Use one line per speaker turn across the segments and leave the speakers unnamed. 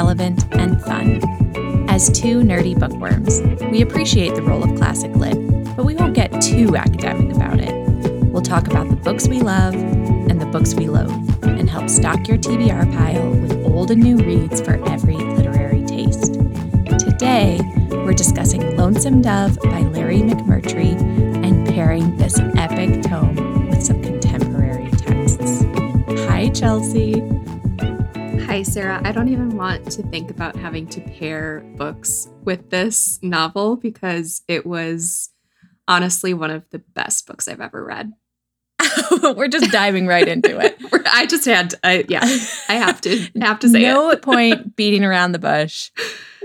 relevant, and fun. As two nerdy bookworms, we appreciate the role of classic lit, but we won't get too academic about it. We'll talk about the books we love and the books we loathe, and help stock your TBR pile with old and new reads for every literary taste. Today, we're discussing Lonesome Dove by Larry McMurtry and pairing this epic tome with some contemporary texts. Hi, Chelsea.
Hi, Sarah. I don't even want to think about having to pair books with this novel because it was honestly one of the best books I've ever read.
we're just diving right into it.
I just had, to, yeah, I have to have to say
no point beating around the bush.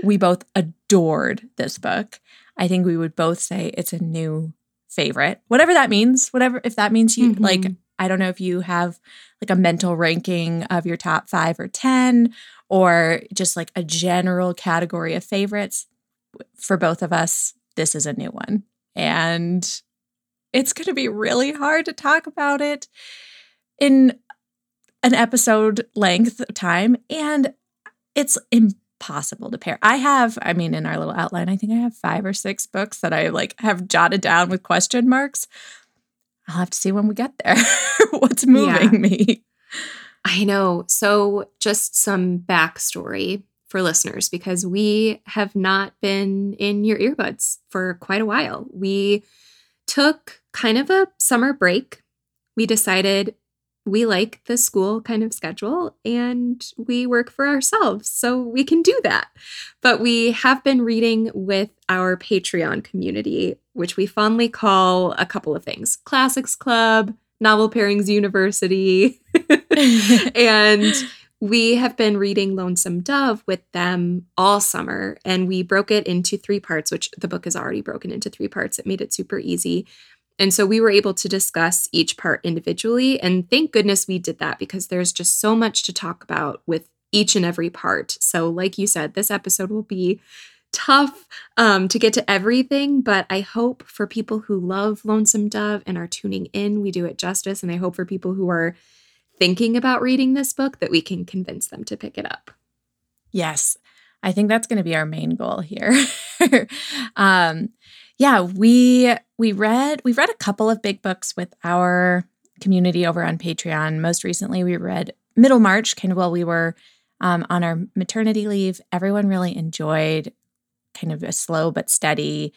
We both adored this book. I think we would both say it's a new favorite, whatever that means. Whatever if that means you mm-hmm. like. I don't know if you have like a mental ranking of your top five or ten, or just like a general category of favorites. For both of us, this is a new one, and it's going to be really hard to talk about it in an episode length time and it's impossible to pair. I have, I mean, in our little outline, I think I have five or six books that I like have jotted down with question marks. I'll have to see when we get there what's moving yeah. me.
I know. So, just some backstory for listeners because we have not been in your earbuds for quite a while. We took kind of a summer break. We decided we like the school kind of schedule and we work for ourselves, so we can do that. But we have been reading with our Patreon community, which we fondly call a couple of things Classics Club, Novel Pairings University. and we have been reading Lonesome Dove with them all summer, and we broke it into three parts, which the book is already broken into three parts. It made it super easy. And so we were able to discuss each part individually. And thank goodness we did that because there's just so much to talk about with each and every part. So, like you said, this episode will be tough um, to get to everything, but I hope for people who love Lonesome Dove and are tuning in, we do it justice. And I hope for people who are thinking about reading this book that we can convince them to pick it up.
Yes. I think that's going to be our main goal here. um, yeah, we we read we read a couple of big books with our community over on Patreon. Most recently, we read Middlemarch, kind of while we were um, on our maternity leave. Everyone really enjoyed kind of a slow but steady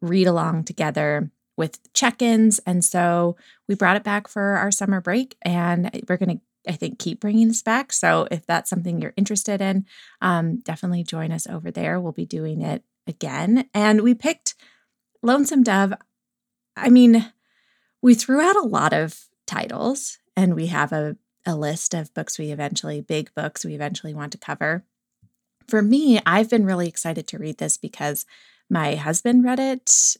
read along together with check-ins, and so we brought it back for our summer break, and we're going to. I think keep bringing this back. So if that's something you're interested in, um, definitely join us over there. We'll be doing it again. And we picked Lonesome Dove, I mean, we threw out a lot of titles and we have a, a list of books we eventually, big books we eventually want to cover. For me, I've been really excited to read this because my husband read it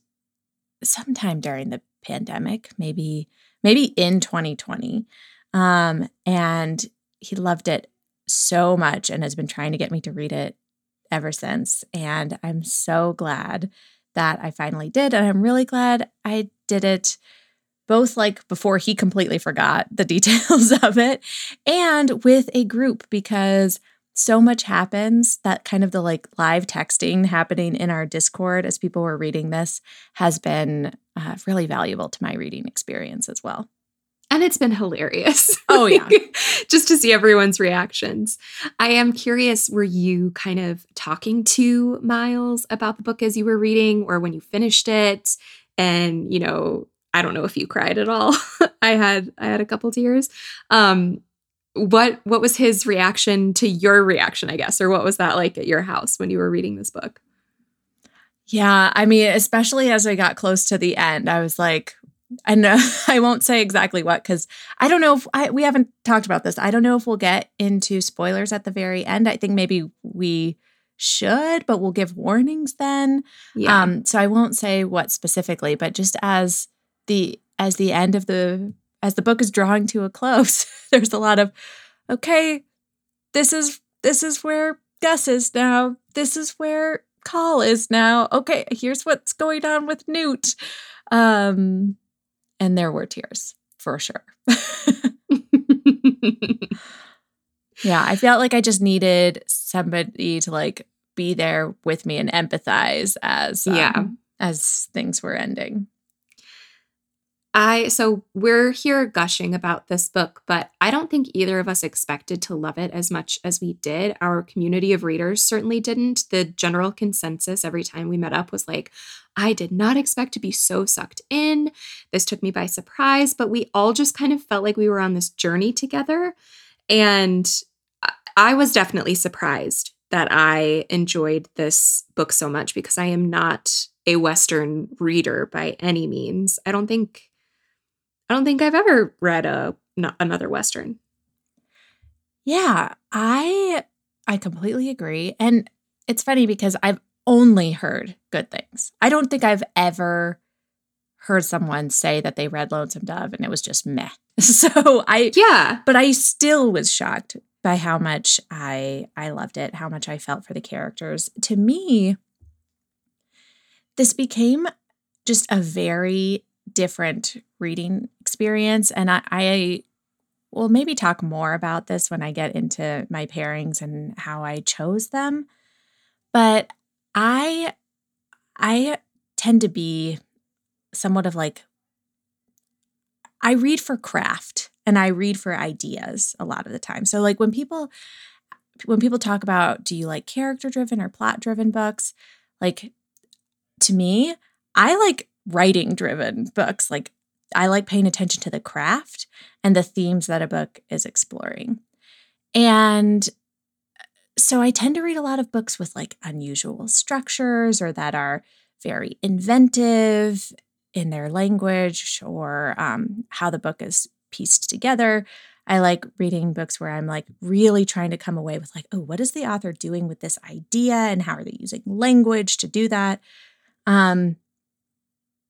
sometime during the pandemic, maybe maybe in 2020. Um, and he loved it so much and has been trying to get me to read it ever since. And I'm so glad that I finally did. And I'm really glad I did it both like before he completely forgot the details of it and with a group because so much happens that kind of the like live texting happening in our Discord as people were reading this has been uh, really valuable to my reading experience as well.
And it's been hilarious.
Oh, yeah.
Just to see everyone's reactions. I am curious were you kind of talking to Miles about the book as you were reading or when you finished it? And, you know, I don't know if you cried at all. I had I had a couple tears. Um what what was his reaction to your reaction, I guess, or what was that like at your house when you were reading this book?
Yeah, I mean, especially as I got close to the end, I was like, and uh, I won't say exactly what because I don't know if I, we haven't talked about this. I don't know if we'll get into spoilers at the very end. I think maybe we should, but we'll give warnings then. Yeah. Um, so I won't say what specifically, but just as the as the end of the as the book is drawing to a close, there's a lot of okay, this is this is where Gus is now. This is where Call is now. Okay, here's what's going on with Newt. Um, and there were tears for sure. Yeah, I felt like I just needed somebody to like be there with me and empathize as um,
Yeah.
as things were ending.
I so we're here gushing about this book, but I don't think either of us expected to love it as much as we did. Our community of readers certainly didn't. The general consensus every time we met up was like, I did not expect to be so sucked in. This took me by surprise, but we all just kind of felt like we were on this journey together. And I- was definitely surprised that I enjoyed this book so much because I am not a Western reader by any means. I don't think I don't think I've ever read a no- another Western.
Yeah, I I completely agree. And it's funny because I've only heard good things. I don't think I've ever heard someone say that they read Lonesome Dove and it was just meh. So I
Yeah.
but I still was shocked by how much I I loved it, how much I felt for the characters. To me, this became just a very different reading experience, and I, I will maybe talk more about this when I get into my pairings and how I chose them. But I I tend to be somewhat of like I read for craft and I read for ideas a lot of the time. So like when people when people talk about do you like character driven or plot driven books, like to me, I like writing driven books. Like I like paying attention to the craft and the themes that a book is exploring. And so I tend to read a lot of books with like unusual structures or that are very inventive in their language or um, how the book is pieced together. I like reading books where I'm like really trying to come away with like, oh, what is the author doing with this idea and how are they using language to do that? Um,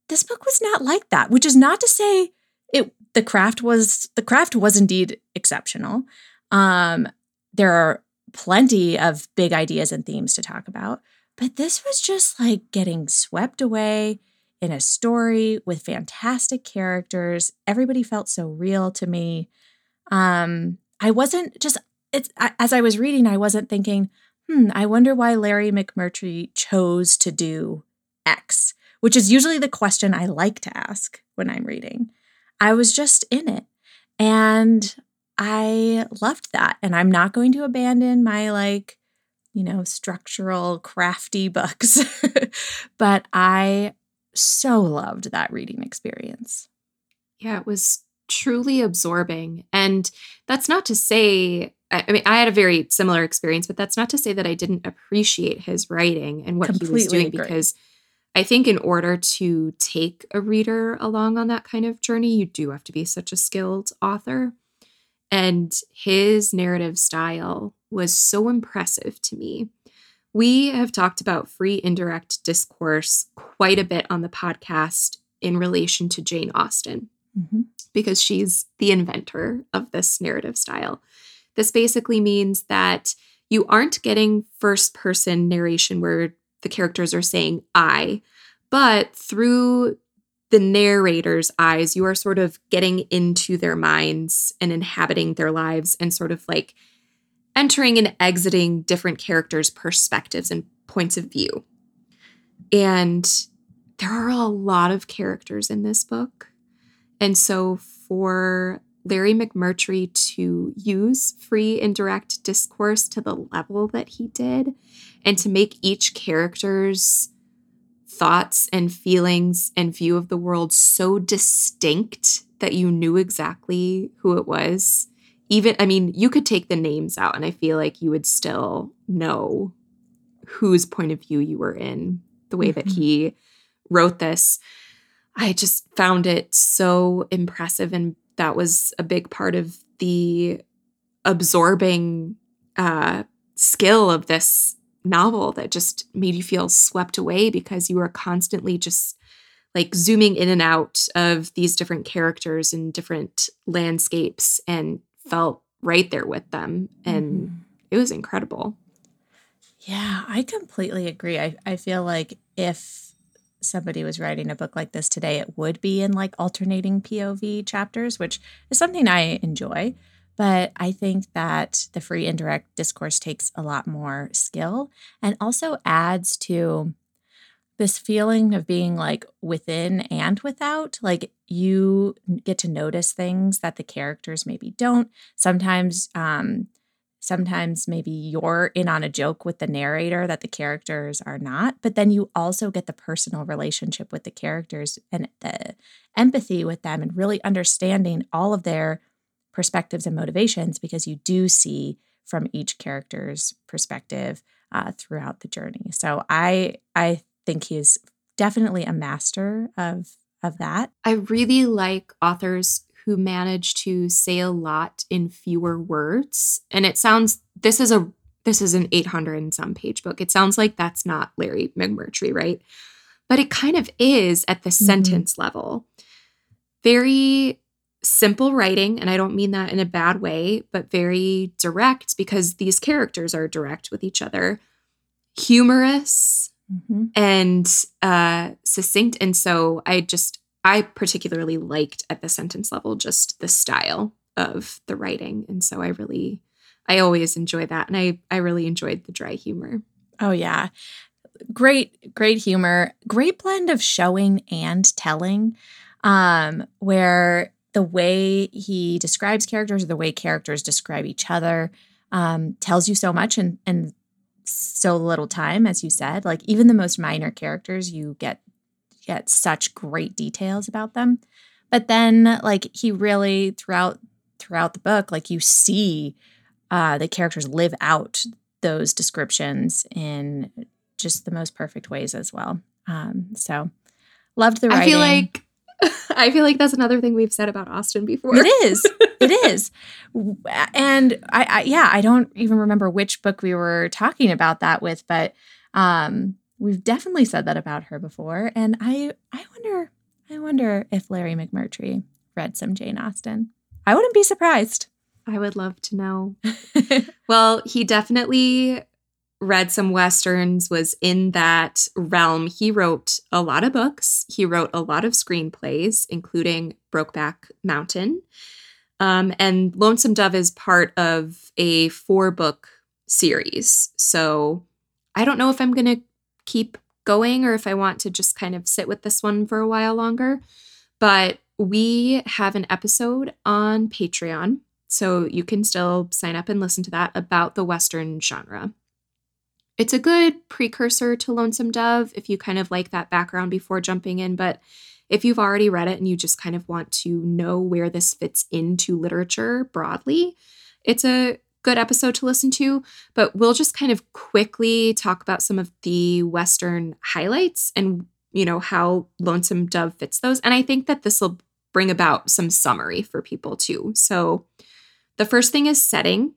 this book was not like that, which is not to say it the craft was the craft was indeed exceptional. Um, there are plenty of big ideas and themes to talk about, but this was just like getting swept away in a story with fantastic characters. Everybody felt so real to me. Um, I wasn't just it's as I was reading, I wasn't thinking, hmm, I wonder why Larry McMurtry chose to do X, which is usually the question I like to ask when I'm reading. I was just in it. And I loved that. And I'm not going to abandon my like, you know, structural, crafty books. but I so loved that reading experience.
Yeah, it was truly absorbing. And that's not to say, I mean, I had a very similar experience, but that's not to say that I didn't appreciate his writing and what he was doing
agree.
because I think in order to take a reader along on that kind of journey, you do have to be such a skilled author. And his narrative style was so impressive to me. We have talked about free indirect discourse quite a bit on the podcast in relation to Jane Austen
Mhm.
because she's the inventor of this narrative style. This basically means that you aren't getting first person narration where the characters are saying I, but through the narrator's eyes, you are sort of getting into their minds and inhabiting their lives and sort of like entering and exiting different characters' perspectives and points of view. And there are a lot of characters in this book. And so for Larry McMurtry to use free indirect discourse to the level that he did and to make each character's thoughts and feelings and view of the world so distinct that you knew exactly who it was. Even, I mean, you could take the names out and I feel like you would still know whose point of view you were in the way that
Mhm.
he wrote this. I just found it so impressive. And that was a big part of the absorbing uh, skill of this novel that just made you feel swept away because you were constantly just like zooming in and out of these different characters and different landscapes and felt right there with them. And
Mhm.
it was incredible.
Yeah, I completely agree. I, I feel like if somebody was writing a book like this today, it would be in like alternating POV chapters, which is something I enjoy. But I think that the free indirect discourse takes a lot more skill and also adds to this feeling of being like within and without. Like you get to notice things that the characters maybe don't. Sometimes, um, sometimes maybe you're in on a joke with the narrator that the characters are not, but then you also get the personal relationship with the characters and the empathy with them and really understanding all of their perspectives and motivations because you do see from each character's perspective uh, throughout the journey. So I I think he's definitely a master of of that.
I really like authors who manage to say a lot in fewer words. And it sounds this is a this is an 800 and some page book. It sounds like that's not Larry McMurtry, right? But it kind of is at the mm-hmm. sentence level. Very simple writing, and I don't mean that in a bad way, but very direct because these characters are direct with each other. Humorous mm-hmm. and uh, succinct. And so I just I particularly liked at the sentence level just the style of the writing. And so I really, I always enjoy that. And I, I really enjoyed the dry humor.
Oh, yeah. Great, great humor. Great blend of showing and telling, um, where the way he describes characters, or the way characters describe each other, um, tells you so much and, and so little time, as you said. Like even the most minor characters, you get get such great details about them. But then like he really throughout throughout the book, like you see uh the characters live out those descriptions in just the most perfect ways as well. Um so loved the writing.
I feel like I feel like that's another thing we've said about Austen before.
It is. It is. And I, I yeah, I don't even remember which book we were talking about that with, but um We've definitely said that about her before, and I I wonder I wonder if Larry McMurtry read some Jane Austen. I wouldn't be surprised.
I would love to know. well, he definitely read some westerns, was in that realm. He wrote a lot of books. He wrote a lot of screenplays, including Brokeback Mountain. Um, and Lonesome Dove is part of a four book series. So I don't know if I'm going to keep going or if I want to just kind of sit with this one for a while longer. But we have an episode on Patreon. So you can still sign up and listen to that about the Western genre. It's a good precursor to Lonesome Dove if you kind of like that background before jumping in. But if you've already read it and you just kind of want to know where this fits into literature broadly, it's a good episode to listen to, but we'll just kind of quickly talk about some of the Western highlights and, you know, how Lonesome Dove fits those. And I think that this will bring about some summary for people too. So the first thing is setting.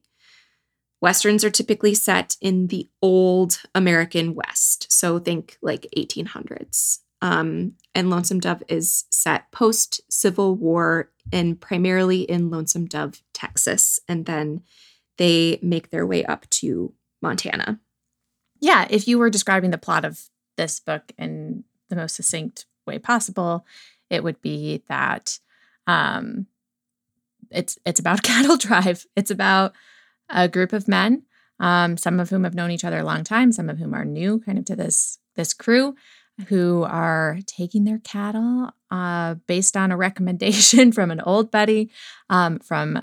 Westerns are typically set in the old American West. So think like 1800s. Um, and Lonesome Dove is set post Civil War and primarily in Lonesome Dove, Texas. And then they make their way up to Montana.
Yeah, if you were describing the plot of this book in the most succinct way possible, it would be that um, it's it's about cattle drive. It's about a group of men, um, some of whom have known each other a long time, some of whom are new, kind of to this this crew, who are taking their cattle uh, based on a recommendation from an old buddy um, from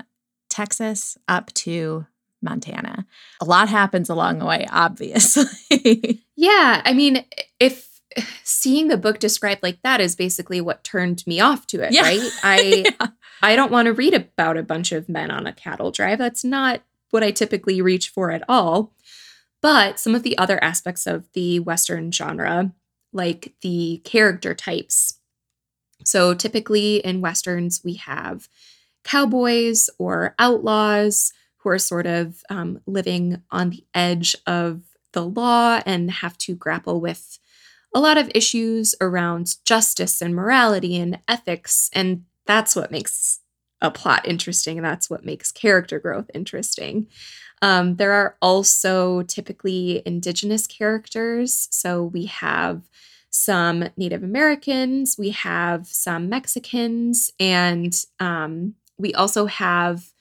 Texas up to Montana. A lot happens along the way, obviously.
yeah. I mean, if seeing the book described like that is basically what turned me off to it, yeah. right? I yeah. I don't want to read about a bunch of men on a cattle drive. That's not what I typically reach for at all. But some of the other aspects of the Western genre, like the character types. So typically in Westerns, we have cowboys or outlaws who are sort of um, living on the edge of the law and have to grapple with a lot of issues around justice and morality and ethics. And that's what makes a plot interesting. And that's what makes character growth interesting. Um, there are also typically indigenous characters. So we have some Native Americans, we have some Mexicans, and um, we also have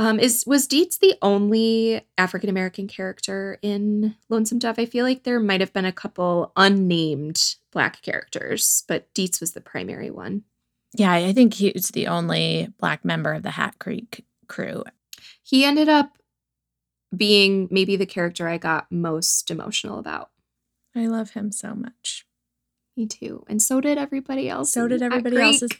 Um, is was Dietz the only African American character in Lonesome Dove? I feel like there might have been a couple unnamed black characters, but Dietz was the primary one.
Yeah, I think he was the only black member of the Hat Creek crew.
He ended up being maybe the character I got most emotional about.
I love him so much.
Me too. And so did everybody else.
So did everybody else's.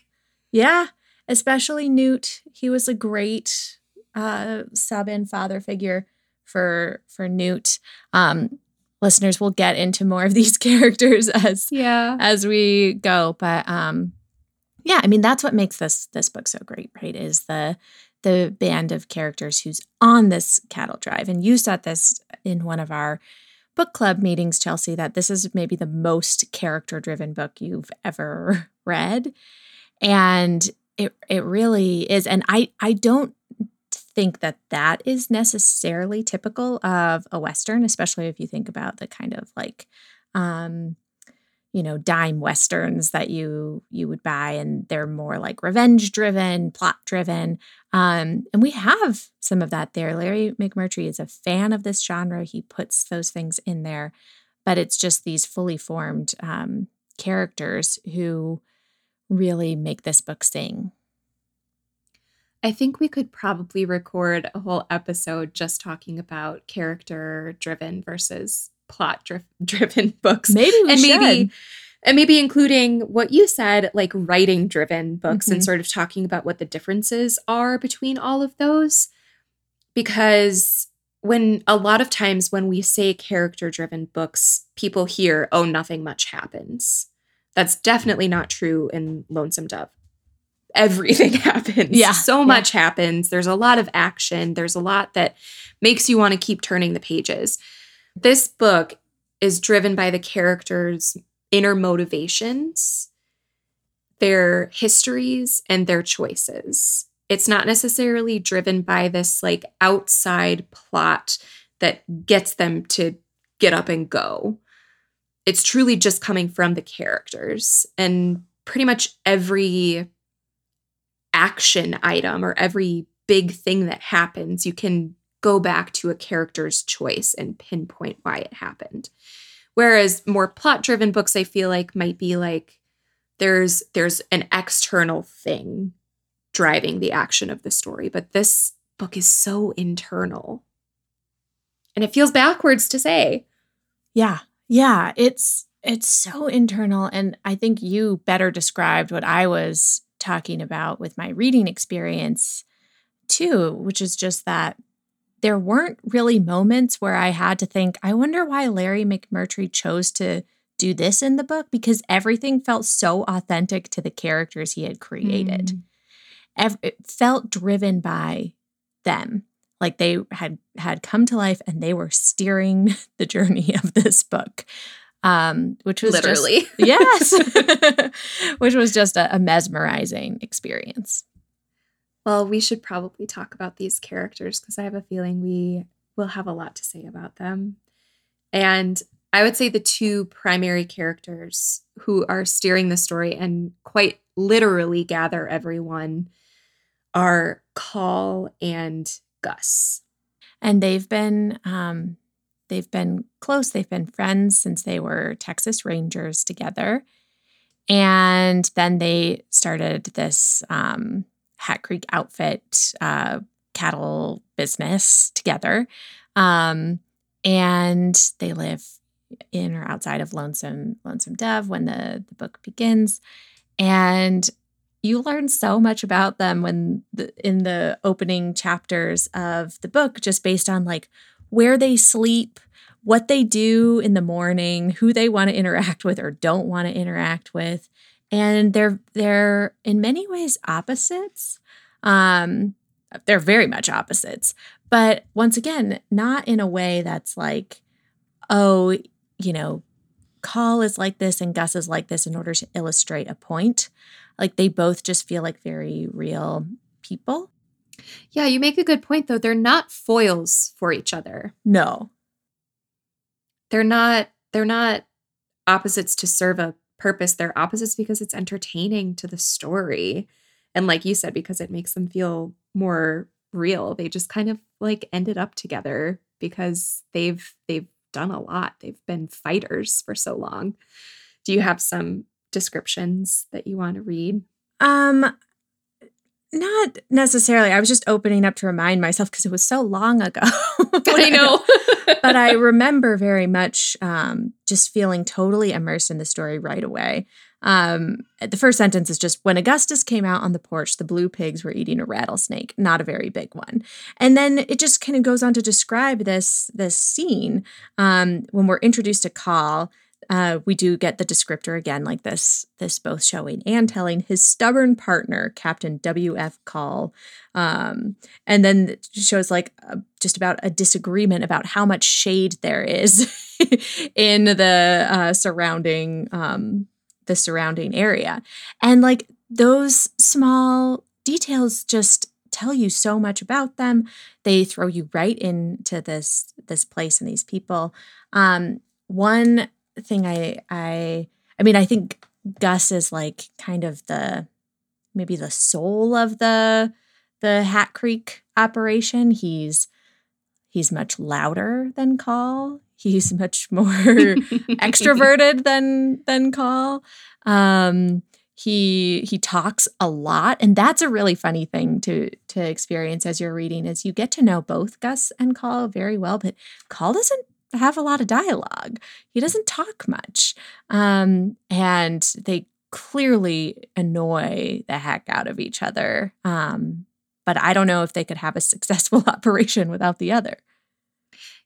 Yeah, especially Newt. He was a great uh, sub and father figure for for Newt. Um, listeners will get into more of these characters as
Yeah.
as we go, but um, yeah, I mean that's what makes this this book so great, right? Is the the band of characters who's on this cattle drive, and you said this in one of our book club meetings, Chelsea, that this is maybe the most character driven book you've ever read. And it it really is. And I I don't think that that is necessarily typical of a western, especially if you think about the kind of like um you know dime westerns that you you would buy and they're more like revenge driven plot driven um and we have some of that there. Larry mcmurtry is a fan of this genre. He puts those things in there but it's just these fully formed um characters who really make this book sing.
I think we could probably record a whole episode just talking about character driven versus plot dri- driven books.
maybe we
and
should.
maybe and maybe including what you said like writing driven books and
Mhm.
sort of talking about what the differences are between all of those because when a lot of times when we say character driven books people hear oh nothing much happens that's definitely not true in lonesome dove everything happens
Yeah,
so
yeah.
much happens there's a lot of action there's a lot that makes you want to keep turning the pages this book is driven by the characters' inner motivations, their histories, and their choices. It's not necessarily driven by this like outside plot that gets them to get up and go. It's truly just coming from the characters. And pretty much every action item or every big thing that happens, you can go back to a character's choice and pinpoint why it happened. Whereas more plot driven books I feel like might be like there's there's an external thing driving the action of the story, but this book is so internal. And it feels backwards to say.
Yeah. Yeah, it's it's so internal and I think you better described what I was talking about with my reading experience too, which is just that there weren't really moments where I had to think, I wonder why Larry McMurtry chose to do this in the book because everything felt so authentic to the characters he had created.
Mm.
It felt driven by them like they had had come to life and they were steering the journey of this book um which was just-
Literally.
yes which was just a, a mesmerizing experience
Well, we should probably talk about these characters because I have a feeling we will have a lot to say about them. And I would say the two primary characters who are steering the story and quite literally gather everyone are Call and Gus.
and they've been um they've been close they've been friends since they were texas rangers together and then they started this um hat creek outfit uh cattle business together. Um and they live in or outside of lonesome lonesome dove when the the book begins. And you learn so much about them when the, in the opening chapters of the book just based on like where they sleep what they do in the morning who they want to interact with or don't want to interact with and they're they're in many ways opposites um they're very much opposites but once again not in a way that's like oh you know call is like this and gus is like this in order to illustrate a point like they both just feel like very real people.
Yeah, you make a good point though. They're not foils for each other.
No.
They're not they're not opposites to serve a purpose. They're opposites because it's entertaining to the story. And like you said because it makes them feel more real. They just kind of like ended up together because they've they've done a lot. They've been fighters for so long. Do you have some descriptions that you want to read?
Um not necessarily. I was just opening up to remind myself because it was so long ago.
I know.
but I remember very much um, just feeling totally immersed in the story right away. Um, the first sentence is just when Augustus came out on the porch, the blue pigs were eating a rattlesnake, not a very big one. And then it just kind of goes on to describe this this scene um, when we're introduced to Call. Uh, we do get the descriptor again, like this, this both showing and telling his stubborn partner, Captain W.F. Call. Um, and then shows like uh, just about a disagreement about how much shade there is in the uh, surrounding um, the surrounding area. And like those small details just tell you so much about them. They throw you right into this this place and these people. Um, one thing I I I mean I think Gus is like kind of the maybe the soul of the the Hat Creek operation. He's he's much louder than Call. He's much more extroverted than than Call. Um, he he talks a lot, and that's a really funny thing to to experience as you're reading. Is you get to know both Gus and call very well, but call doesn't have a lot of dialogue. He doesn't talk much, um, and they clearly annoy the heck out of each other. Um, but I don't know if they could have a successful operation without the other.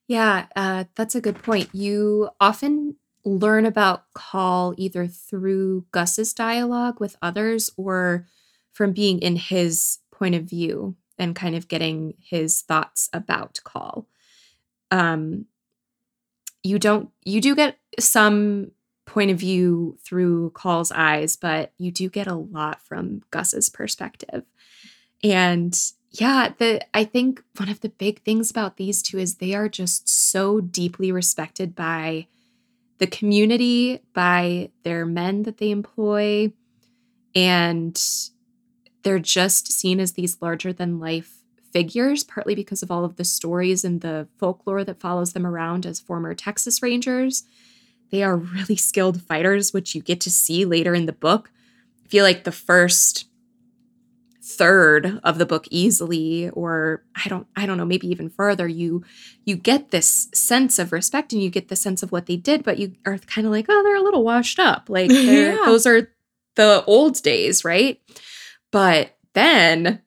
Yeah, uh, that's a good point. You often learn about Call either through Gus's dialogue with others or from being in his point of view and kind of getting his thoughts about Call. Um, you don't, you do get some point of view through Call's eyes, but you do get a lot from Gus's perspective. And yeah, the I think one of the big things about these two is they are just so deeply respected by the community, by their men that they employ, and they're just seen as these larger than life figures, partly because of all of the stories and the folklore that follows them around as former Texas Rangers. They are really skilled fighters, which you get to see later in the book. I feel like the first third of the book easily or i don't i don't know maybe even further you you get this sense of respect and you get the sense of what they did but you are kind of like oh they're a little washed up like yeah. those are the old days right but then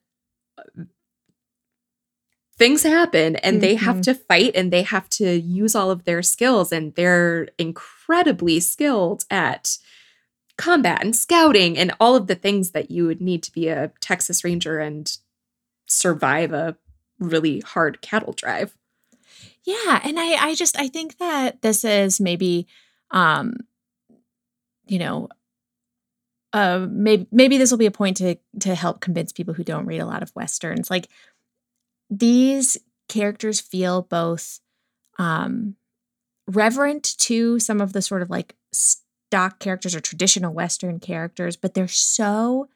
things happen and mm-hmm. they have mm-hmm. to fight and they have to use all of their skills and they're incredibly skilled at combat and scouting and all of the things that you would need to be a Texas Ranger and survive a really hard cattle drive.
Yeah, and I I just I think that this is maybe um you know uh maybe maybe this will be a point to to help convince people who don't read a lot of westerns like these characters feel both um reverent to some of the sort of like stock characters or traditional Western characters, but they're so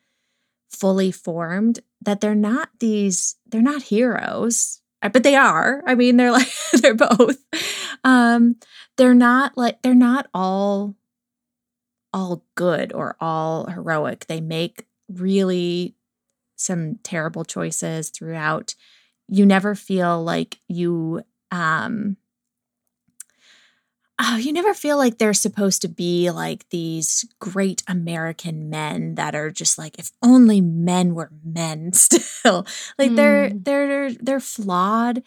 fully formed that they're not these, they're not heroes, uh, but they are. I mean, they're like, they're both. Um, they're not like, they're not all, all good or all heroic. They make really some terrible choices throughout. You never feel like you, um, oh, you never feel like they're supposed to be like these great American men that are just like if only men were men still. like mm. they're hmm. they're they're flawed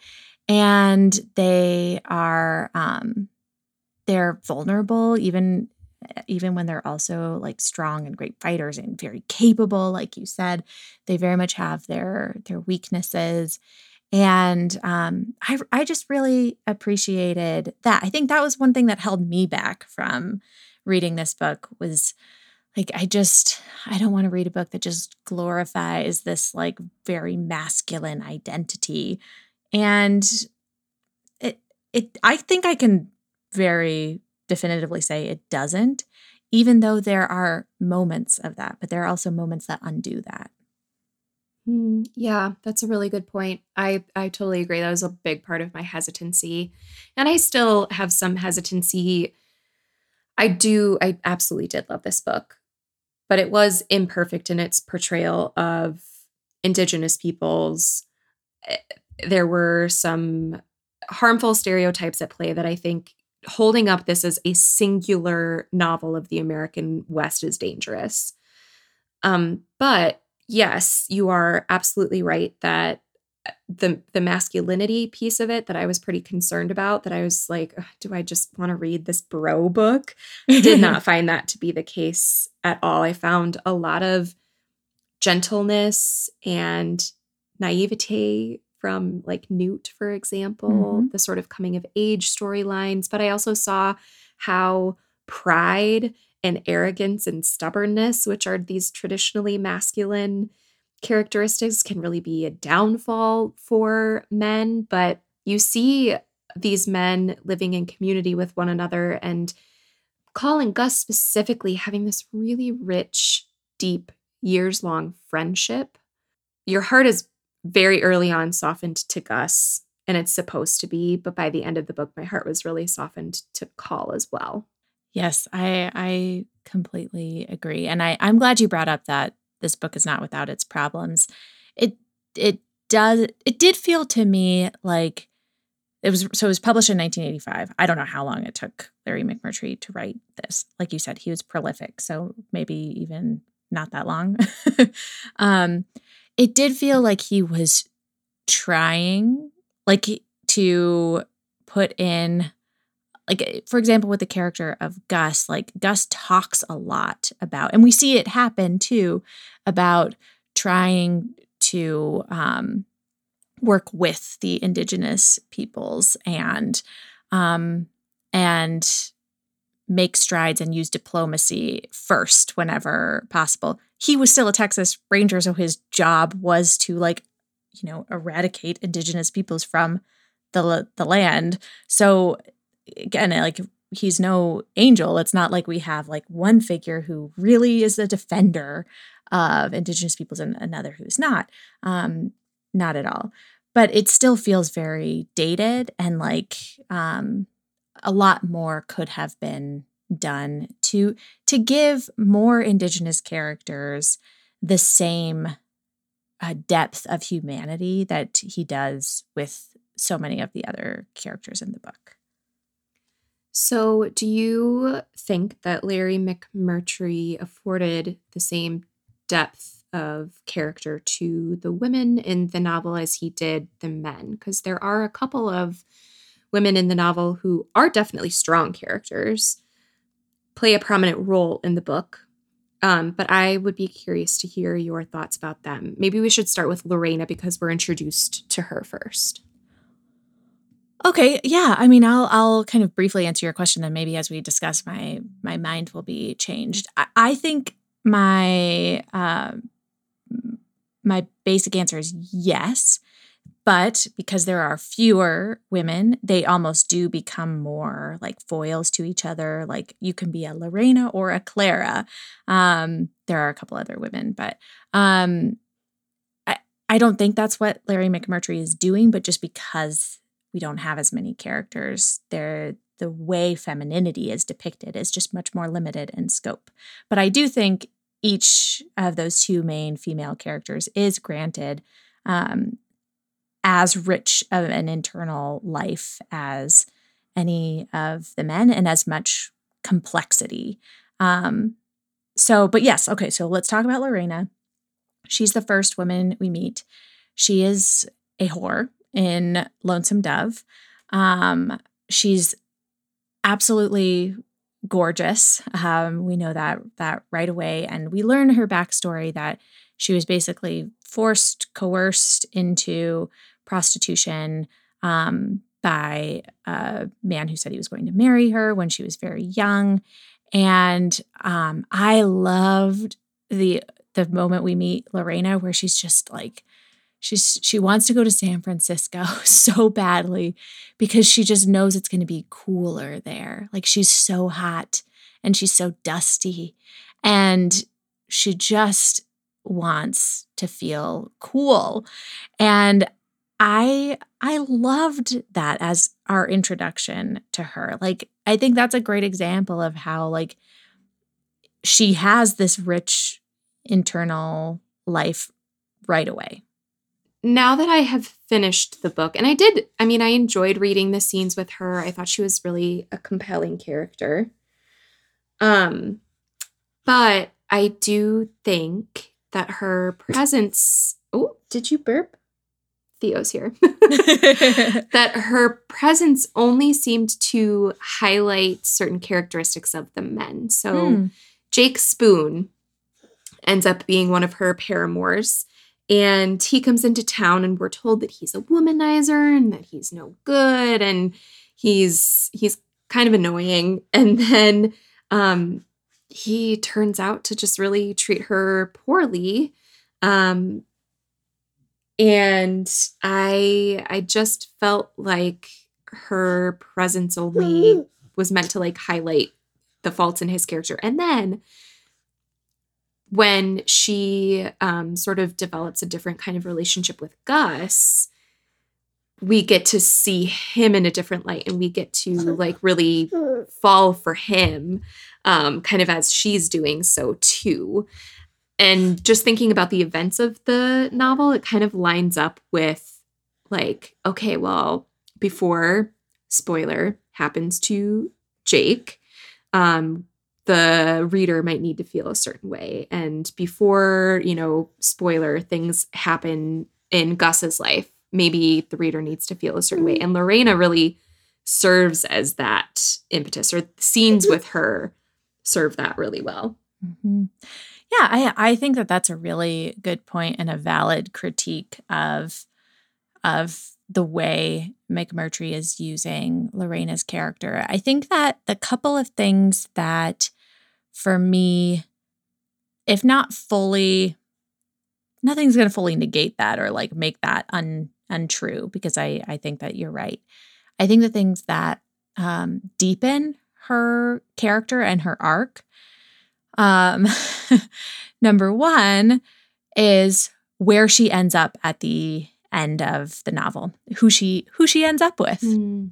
and they are um they're vulnerable even even when they're also like strong and great fighters and very capable like you said they very much have their their weaknesses and um, I, I just really appreciated that. I think that was one thing that held me back from reading this book was like I just I don't want to read a book that just glorifies this like very masculine identity. And it it I think I can very definitively say it doesn't, even though there are moments of that, but there are also moments that undo that.
Mm, yeah, that's a really good point. I I totally agree. That was a big part of my hesitancy. And I still have some hesitancy. I do I absolutely did love this book, but it was imperfect in its portrayal of indigenous peoples. Eh, there were some harmful stereotypes at play that I think holding up this as a singular novel of the American West is dangerous. Um, but yes, you are absolutely right that uh, the the masculinity piece of it that I was pretty concerned about that I was like do I just want to read this bro book I did not find that to be the case at all I found a lot of gentleness and naivete from like Newt for example mm-hmm. the sort of coming of age storylines but I also saw how pride and arrogance and stubbornness, which are these traditionally masculine characteristics, can really be a downfall for men. But you see these men living in community with one another and calling Gus specifically having this really rich, deep, years long friendship. Your heart is very early on softened to Gus, and it's supposed to be, but by the end of the book, my heart was really softened to Call as well.
Yes, I I completely agree. And I, I'm glad you brought up that this book is not without its problems. It it does it did feel to me like it was so it was published in 1985. I don't know how long it took Larry McMurtry to write this. Like you said, he was prolific, so maybe even not that long. um, it did feel like he was trying like to put in like eh, for example with the character of gus like gus talks a lot about and we see it happen too about trying to um, work with the indigenous peoples and um, and make strides and use diplomacy first whenever possible. He was still a texas ranger so his job was to like you know eradicate indigenous peoples from the the land. So again, like he's no angel. It's not like we have like one figure who really is a defender of indigenous peoples and another who's not. Um, not at all. But it still feels very dated and like um, a lot more could have been done to to give more indigenous characters the same uh, depth of humanity that he does with so many of the other characters in the book.
So, do you think that Larry McMurtry afforded the same depth of character to the women in the novel as he did the men? Because there are a couple of women in the novel who are definitely strong characters, play a prominent role in the book. Um, but I would be curious to hear your thoughts about them. Maybe we should start with Lorena because we're introduced to her first.
Okay, yeah. I mean, I'll I'll kind of briefly answer your question, and maybe as we discuss, my my mind will be changed. I, I think my uh, my basic answer is yes, but because there are fewer women, they almost do become more like foils to each other. Like you can be a Lorena or a Clara. Um, there are a couple other women, but um, I I don't think that's what Larry McMurtry is doing. But just because we don't have as many characters. They're, the way femininity is depicted is just much more limited in scope. But I do think each of those two main female characters is granted um, as rich of an internal life as any of the men and as much complexity. Um, so, but yes, okay, so let's talk about Lorena. She's the first woman we meet. She is a whore in Lonesome Dove. Um, she's absolutely gorgeous. Um, we know that that right away, and we learn her backstory that she was basically forced, coerced into prostitution um, by a man who said he was going to marry her when she was very young. And um, I loved the the moment we meet Lorena, where she's just like She's she wants to go to San Francisco so badly because she just knows it's going to be cooler there. Like she's so hot and she's so dusty and she just wants to feel cool. And I I loved that as our introduction to her. Like I think that's a great example of how like she has this rich internal life right away.
Now that I have finished the book, and I did, I mean, I enjoyed reading the scenes with her. I thought she was really a compelling character. Um, but I do think that her presence. Oh, did you burp? Theo's here. that her presence only seemed to highlight certain characteristics of the men. So hmm. Jake Spoon ends up being one of her paramours. And he comes into town and we're told that he's a womanizer and that he's no good and he's he's kind of annoying. And then um he turns out to just really treat her poorly. Um and I I just felt like her presence only was meant to like highlight the faults in his character. And then when she um, sort of develops a different kind of relationship with Gus, we get to see him in a different light and we get to like really fall for him um, kind of as she's doing so too. And just thinking about the events of the novel it kind of lines up with like okay well before spoiler happens to jake um the reader might need to feel a certain way. And before you know spoiler things happen in gus's life maybe the reader needs to feel a certain way. And lorena really serves as that impetus or scenes with her serve that really well.
Mm-hmm. Yeah, I I think that that's a really good point and a valid critique of of the way McMurtry is using Lorena's character. I think that the couple of things that for me if not fully nothing's going to fully negate that or like make that un, untrue because I I think that you're right. I think the things that um, deepen her character and her arc um, number one is where she ends up at the end of the novel, who she who she ends up with. Mm,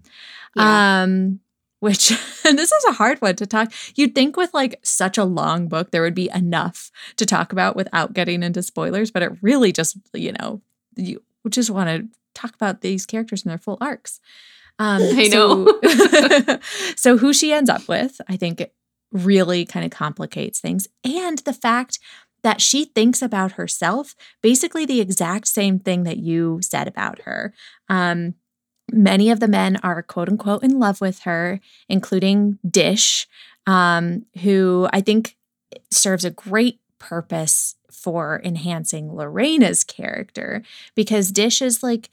yeah. Um, which this is a hard one to talk. You'd think with like such a long book there would be enough to talk about without getting into spoilers, but it really just you know you just want to talk about these characters and their full arcs.
Um, I know.
So, so who she ends up with, I think really kind of complicates things. And the fact that she thinks about herself basically the exact same thing that you said about her. Um, many of the men are quote unquote in love with her, including Dish, um, who I think serves a great purpose for enhancing Lorena's character because Dish is like,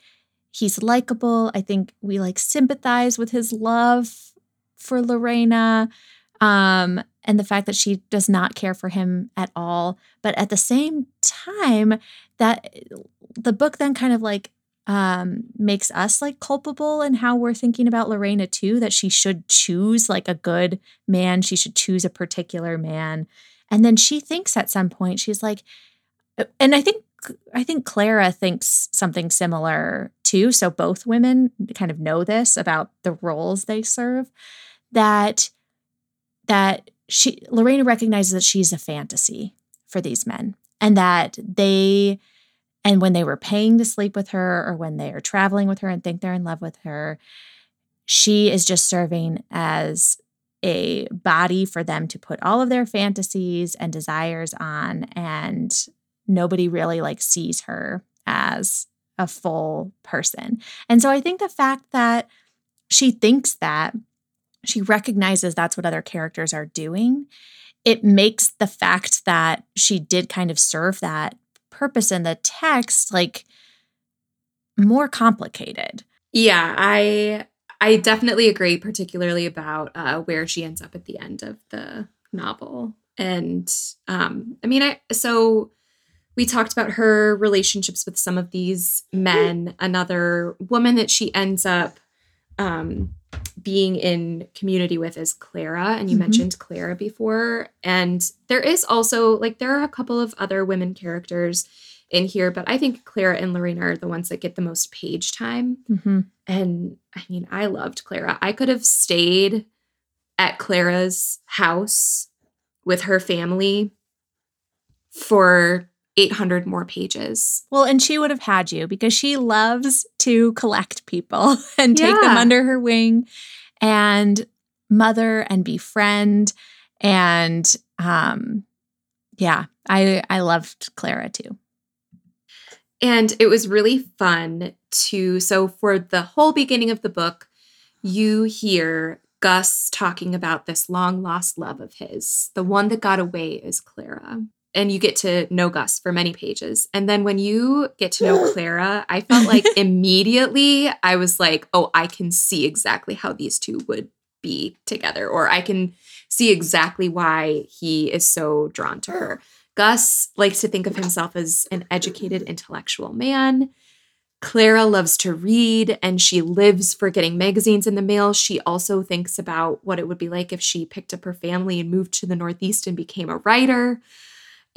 he's likable. I think we like sympathize with his love for Lorena um, and the fact that she does not care for him at all. But at the same time, that the book then kind of like um, makes us like culpable in how we're thinking about Lorena too, that she should choose like a good man, she should choose a particular man. And then she thinks at some point, she's like, uh, and I think I think Clara thinks something similar too. So both women kind of know this about the roles they serve. That that she Lorena recognizes that she's a fantasy for these men and that they and when they were paying to sleep with her or when they are traveling with her and think they're in love with her she is just serving as a body for them to put all of their fantasies and desires on and nobody really like sees her as a full person. And so I think the fact that she thinks that she recognizes that's what other characters are doing. It makes the fact that she did kind of serve that purpose in the text like more complicated.
Yeah, I I definitely agree, particularly about uh, where she ends up at the end of the novel. And um, I mean, I so we talked about her relationships with some of these men. Another woman that she ends up um, being in community with is Clara, and you
Mhm.
mentioned Clara before. And there is also like there are a couple of other women characters in here, but I think Clara and Lorena are the ones that get the most page time.
Mhm.
And I mean, I loved Clara. I could have stayed at Clara's house with her family for 800 more pages.
Well, and she would have had you because she loves to collect people and take them under her wing and mother and befriend. And um, yeah, I I loved Clara too.
And it was really fun to. So, for the whole beginning of the book, you hear Gus talking about this long lost love of his. The one that got away is Clara. And you get to know Gus for many pages. And then when you get to know Clara, I felt like immediately I was like, oh, I can see exactly how these two would be together, or I can see exactly why he is so drawn to her. Gus likes to think of himself as an educated intellectual man. Clara loves to read and she lives for getting magazines in the mail. She also thinks about what it would be like if she picked up her family and moved to the Northeast and became a writer.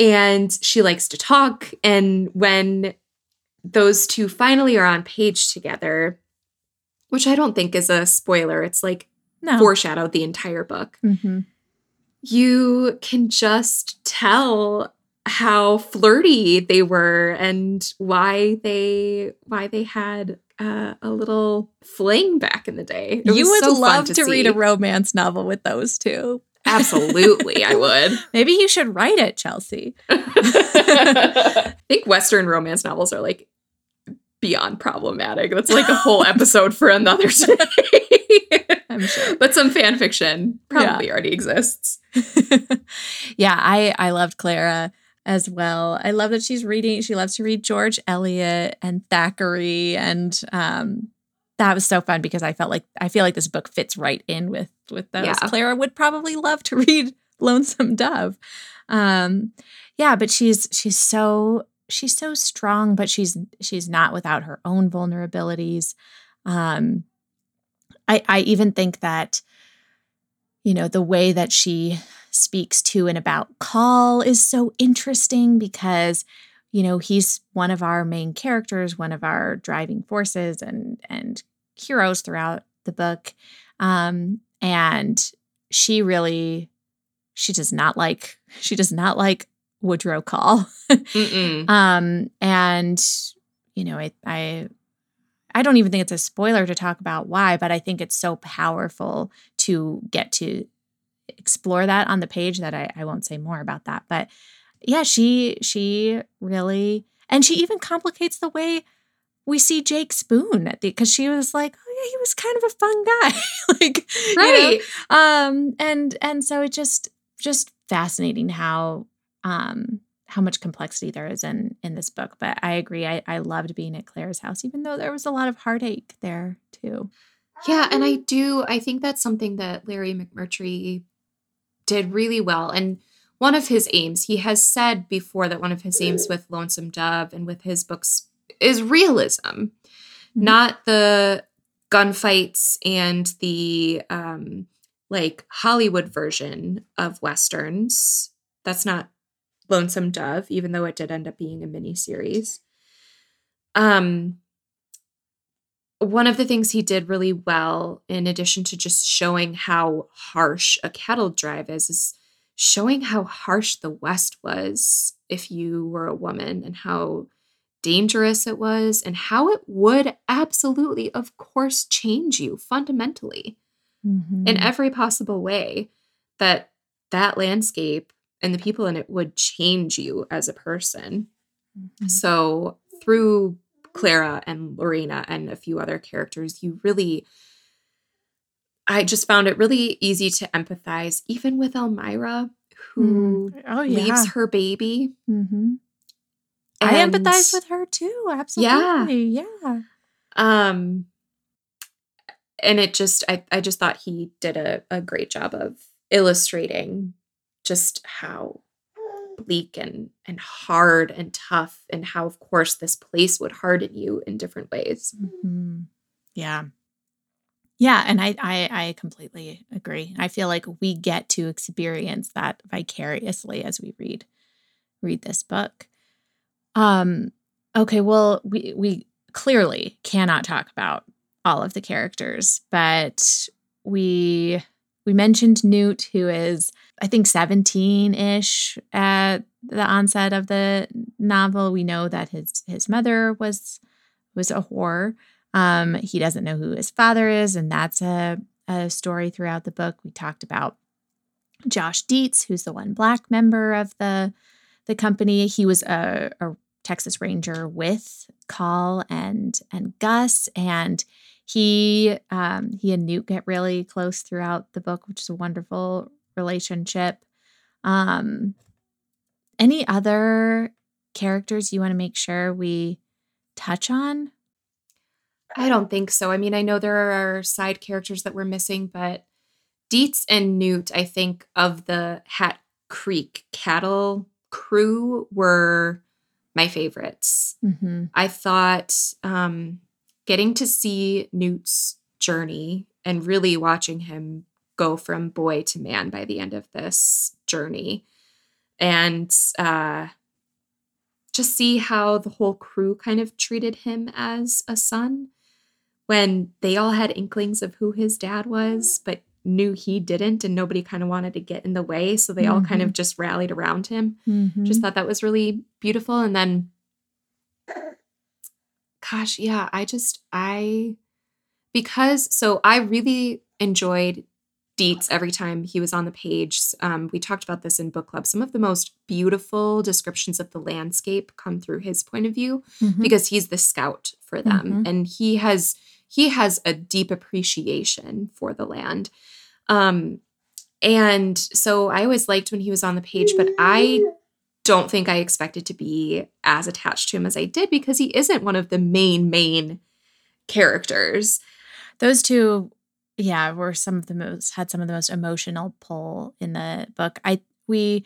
And she likes to talk. And when those two finally are on page together, which I don't think is a spoiler, it's like
No.
foreshadowed the entire book
Mhm.
you can just tell how flirty they were and why they why they had uh, a little fling back in the day. It
You would
so
love to, read a romance novel with those two.
Absolutely, I would.
Maybe you should write it, Chelsea.
I think Western romance novels are like beyond problematic. That's like a whole episode for another day.
I'm sure.
but some fan fiction probably already exists.
yeah, I I loved Clara as well. I love that she's reading. She loves to read George Eliot and Thackeray, and um, that was so fun because I felt like I feel like this book fits right in with with those.
Yeah.
Clara would probably love to read Lonesome Dove. Um, yeah, but she's she's so she's so strong, but she's she's not without her own vulnerabilities. Um, I I even think that you know the way that she speaks to and about Call is so interesting because you know he's one of our main characters, one of our driving forces and and heroes throughout the book. Um and she really she does not like she does not like Woodrow Call. Um and you know I I I don't even think it's a spoiler to talk about why, but I think it's so powerful to get to explore that on the page that I, I won't say more about that. But yeah, she she really and she even complicates the way we see Jake Spoon at the because she was like, oh yeah, he was kind of a fun guy. like you know?
Right.
um and and so it just just fascinating how um how much complexity there is in in this book but i agree i i loved being at clara's house even though there was a lot of heartache there too
Yeah, and I do. I think that's something that Larry McMurtry did really well. And one of his aims, he has said before that one of his aims with Lonesome Dove and with his books is realism, not the gunfights and the um, like Hollywood version of westerns. That's not Lonesome Dove, even though it did end up being a mini series. Um, one of the things he did really well, in addition to just showing how harsh a cattle drive is, is showing how harsh the West was if you were a woman and how dangerous it was and how it would absolutely, of course, change you fundamentally
Mhm.
in every possible way that that landscape and the people in it would change you as a person.
Mhm.
So through Clara and Lorena and a few other characters, you really I just found it really easy to empathize, even with Elmira, who
oh yeah
leaves her baby.
Mhm. i empathize with her too absolutely yeah,
um and it just I, I just thought he did a, a great job of illustrating just how bleak and and hard and tough and how of course this place would harden you in different ways
Mhm. yeah Yeah, and I, I I completely agree. I feel like we get to experience that vicariously as we read read this book. Um okay, well we we clearly cannot talk about all of the characters, but we we mentioned Newt who is I think 17-ish at the onset of the novel. We know that his his mother was was a whore. Um, he doesn't know who his father is, and that's a, a story throughout the book. We talked about Josh Deets, who's the one black member of the the company. He was a, a Texas Ranger with Call and and Gus, and he um, he and Newt get really close throughout the book, which is a wonderful relationship. Um, any other characters you want to make sure we touch on?
I don't think so. I mean, I know there are side characters that we're missing, but Deets and Newt, I think, of the Hat Creek cattle crew were my favorites.
Mm-hmm.
I thought um, getting to see Newt's journey and really watching him go from boy to man by the end of this journey and uh, just see how the whole crew kind of treated him as a son when they all had inklings of who his dad was, but knew he didn't, and nobody kind of wanted to get in the way. So they mm-hmm. all kind of mm-hmm. just rallied around him.
Mm-hmm.
Just thought that was really beautiful. And then, gosh, yeah, I just, I, because, so I really enjoyed Deets every time he was on the page. Um, we talked about this in book club. Some of the most beautiful descriptions of the landscape come through his point of view mm-hmm. because he's the scout for them. Mm-hmm. And he has he has a deep appreciation for the land. Um, and so I always liked when he was on the page, but I don't think I expected to be as attached to him as I did because he isn't one of the main, main characters.
Those two, yeah, were some of the most had some of the most emotional pull in the book. I we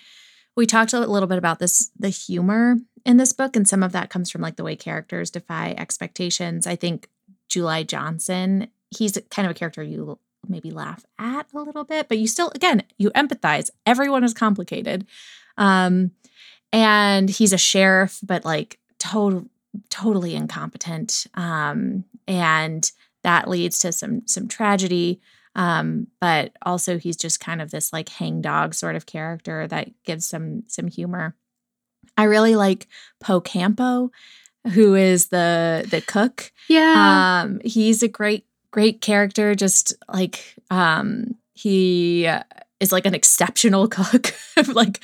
we talked a little bit about this the humor in this book and some of that comes from like the way characters defy expectations. I think July Johnson, he's kind of a character you maybe laugh at a little bit, but you still, again, you empathize. Everyone is complicated. Um, and he's a sheriff, but like total, totally incompetent. Um, and that leads to some some tragedy. Um, but also he's just kind of this like hangdog sort of character that gives some some humor. I really like Po Campo who is the the cook.
Yeah.
Um, he's a great great character. Just like um, he is like an exceptional cook. like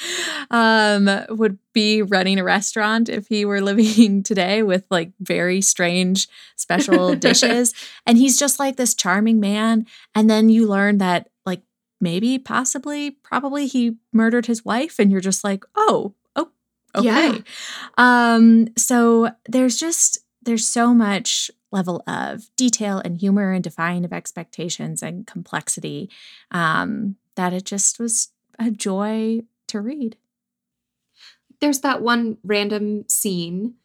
um, would be running a restaurant if he were living today with like very strange special dishes. And he's just like this charming man. And then you learn that like maybe possibly probably he murdered his wife and you're just like oh okay. Yeah. Um, so there's just there's so much level of detail and humor and defying of expectations and complexity um, that it just was a joy to read.
There's that one random scene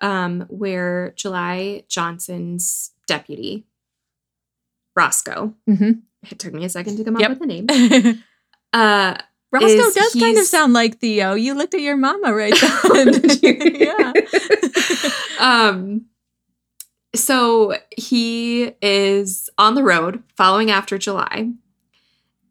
um, where July Johnson's deputy, Roscoe,
mm-hmm.
it took me a second to come up with the name, uh,
Roscoe does kind of sound like Theo. You looked at your mama right then. yeah.
um so he is on the road following after July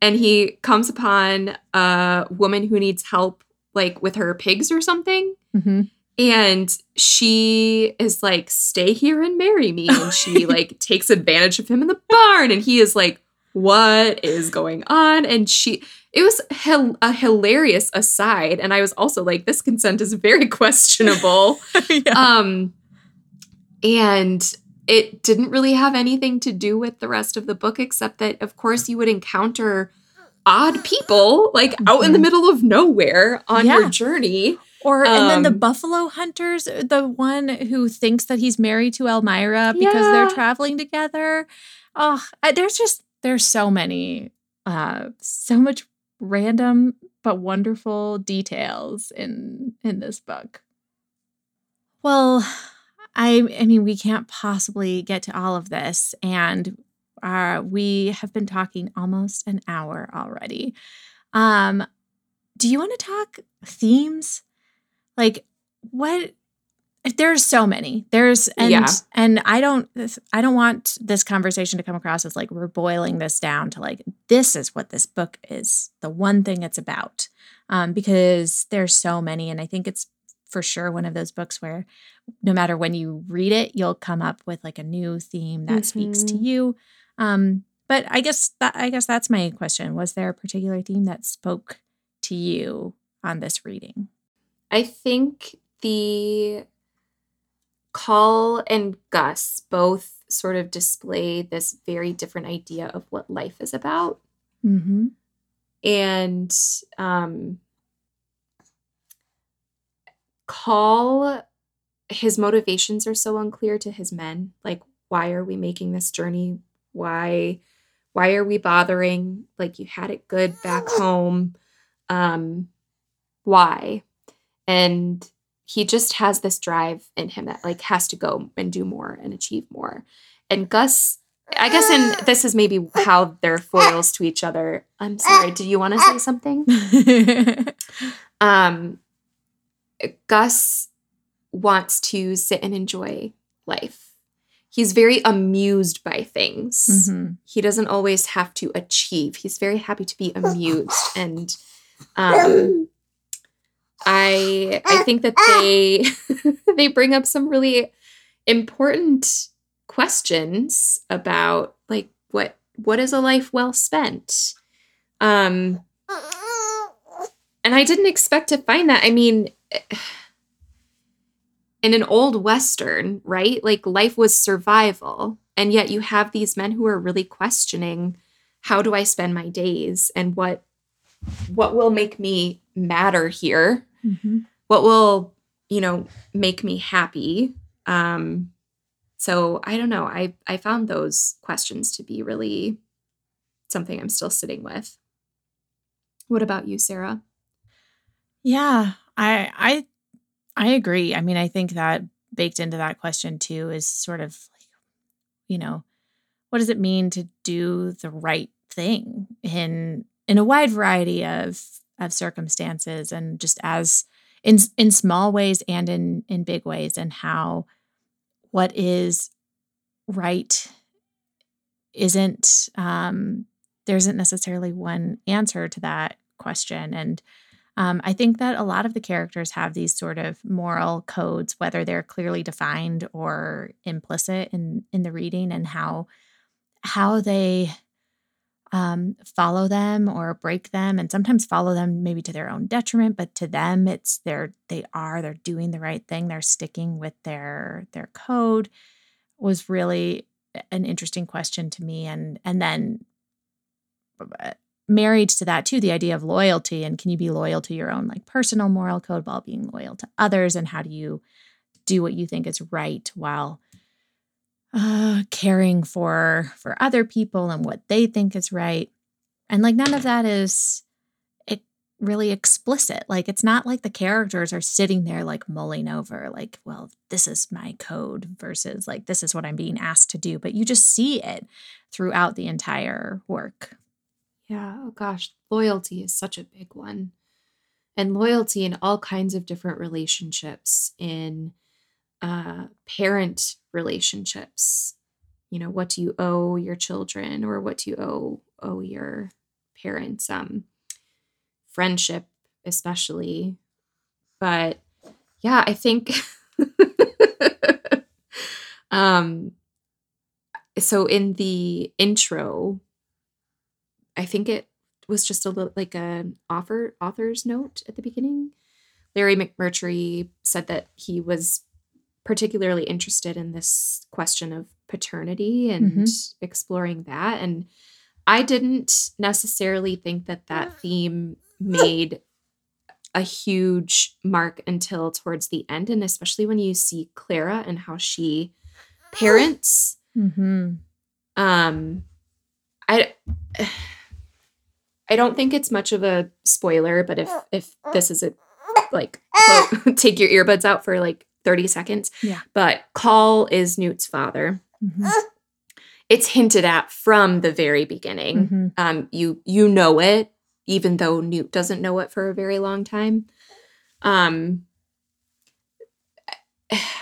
and he comes upon a woman who needs help like with her pigs or something.
Mm-hmm.
And she is like, stay here and marry me. And she like takes advantage of him in the barn. And he is like, what is going on? And she, it was a hilarious aside. And I was also like, this consent is very questionable. yeah. Um, and it didn't really have anything to do with the rest of the book, except that, of course, you would encounter odd people like out in the mm-hmm. middle of nowhere on yeah. your journey.
Or and then the um, buffalo hunters, the one who thinks that he's married to Elmira because yeah. they're traveling together. Oh, there's just there's so many, uh, so much random but wonderful details in in this book. Well, I I mean we can't possibly get to all of this and Uh, we have been talking almost an hour already. Um, do you want to talk themes? Like what there's so many. There's and
Yeah.
and I don't I don't want this conversation to come across as like we're boiling this down to like this is what this book is, the one thing it's about. Um, because there's so many, and I think it's for sure one of those books where no matter when you read it, you'll come up with like a new theme that speaks to
Mhm.
you. Um, but I guess that I guess that's my question. Was there a particular theme that spoke to you on this reading?
I think the Call and Gus both sort of display this very different idea of what life is about.
Mm-hmm.
And um, Call, his motivations are so unclear to his men. Like, why are we making this journey? Why, why are we bothering? Like, you had it good back home. Um, why? And he just has this drive in him that like has to go and do more and achieve more. And Gus, I guess, and this is maybe how they're foils to each other. I'm sorry. Do you want to say something? Um, Gus wants to sit and enjoy life. He's very amused by things.
Mhm.
He doesn't always have to achieve. He's very happy to be amused and um I I think that they they bring up some really important questions about like what what is a life well spent? Um and I didn't expect to find that. I mean, in an old Western, right? Like life was survival. And yet you have these men who are really questioning how do I spend my days and what what will make me matter here?
Mhm.
What will, you know, make me happy? Um so I don't know. I I found those questions to be really something I'm still sitting with. What about you, Sarah?
Yeah, I I I agree. I mean, I think that baked into that question too is sort of like, you know, what does it mean to do the right thing in in a wide variety of of circumstances and just as in in small ways and in in big ways and how what is right isn't um there isn't necessarily one answer to that question. And um, I think that a lot of the characters have these sort of moral codes, whether they're clearly defined or implicit in in the reading, and how how they um, follow them or break them, and sometimes follow them maybe to their own detriment. But to them, it's they're they are they're doing the right thing. They're sticking with their their code. Was really an interesting question to me, and and then uh, married to that too the idea of loyalty and can you be loyal to your own like personal moral code while being loyal to others and how do you do what you think is right while uh caring for for other people and what they think is right. And like none of that is it really explicit. Like it's not like the characters are sitting there like mulling over like well this is my code versus like this is what i'm being asked to do. But you just see it throughout the entire work.
Yeah, oh gosh, loyalty is such a big one. And loyalty in all kinds of different relationships, in uh, parent relationships. You know, what do you owe your children or what do you owe owe your parents? Um, friendship, especially. But yeah, I think um so in the intro I think it was just a little like an offer author's note at the beginning. Larry McMurtry said that he was particularly interested in this question of paternity and exploring that. And I didn't necessarily think that that theme made a huge mark until towards the end. And especially when you see Clara and how she parents.
mm-hmm.
Um, I I don't think it's much of a spoiler, but if if this is a like quote, take your earbuds out for like 30 seconds.
Yeah.
But Call is Newt's father.
Mm-hmm.
it's hinted at from the very beginning.
Mhm.
Um, you you know it, even though Newt doesn't know it for a very long time. Um,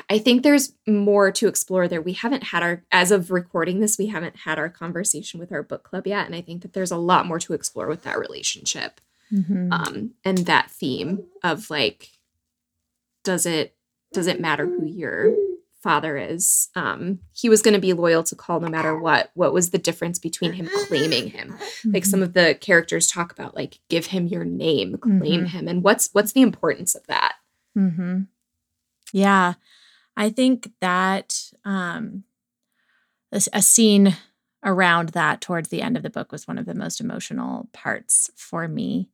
I think there's more to explore there. We haven't had our, as of recording this, we haven't had our conversation with our book club yet, and I think that there's a lot more to explore with that relationship
Mhm.
um, and that theme of like, does it does it matter who your father is? Um, he was going to be loyal to Call no matter what. What was the difference between him claiming him? Like
Mhm.
some of the characters talk about, like give him your name, claim
Mhm.
him, and what's what's the importance of that?
Mm-hmm. Yeah, I think that um, a, a scene around that towards the end of the book was one of the most emotional parts for me,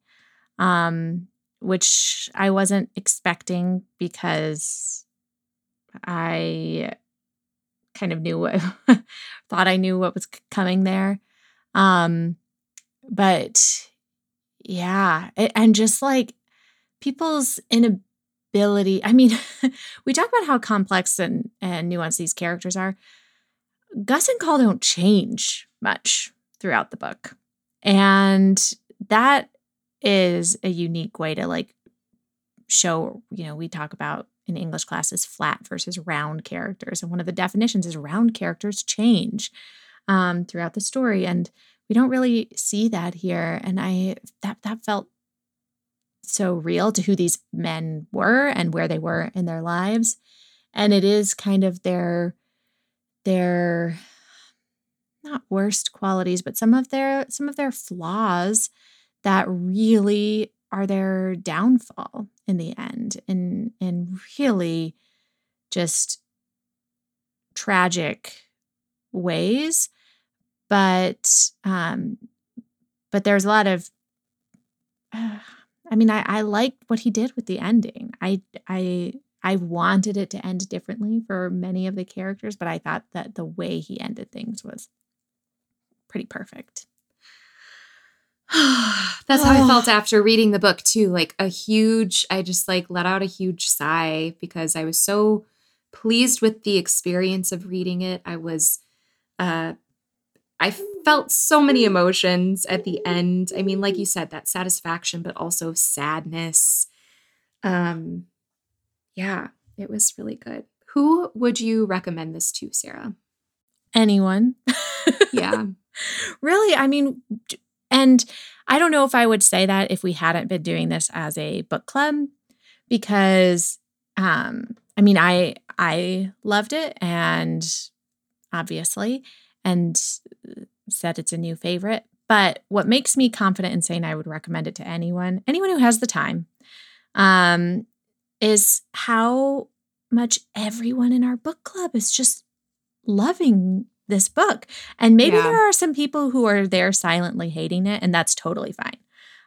um, which I wasn't expecting because I kind of knew what thought I knew what was coming there. Um, but yeah, a- and just like people's inability. I mean, we talk about how complex and, and nuanced these characters are. Gus and Call don't change much throughout the book. And that is a unique way to like show, you know, we talk about in English classes flat versus round characters. And one of the definitions is round characters change um, throughout the story. And we don't really see that here. And I that that felt so real to who these men were and where they were in their lives. And it is kind of their their not worst qualities, but some of their some of their flaws that really are their downfall in the end in in really just tragic ways. But um but there's a lot of i mean i i liked what he did with the ending. I i i wanted it to end differently for many of the characters but i thought that the way he ended things was pretty perfect
That's how I
Oh.
felt after reading the book too. Like a huge, I just like let out a huge sigh because I was so pleased with the experience of reading it. I was, uh, I felt so many emotions at the end. I mean, like you said, that satisfaction, but also sadness. Um, yeah, it was really good. Who would you recommend this to, Sarah?
anyone
Yeah.
really i mean and i don't know if i would say that if we hadn't been doing this as a book club because um i mean i i loved it and obviously and said it's a new favorite. But what makes me confident in saying i would recommend it to anyone anyone who has the time um is how much everyone in our book club is just loving this book and maybe
Yeah.
there are some people who are there silently hating it, and that's totally fine.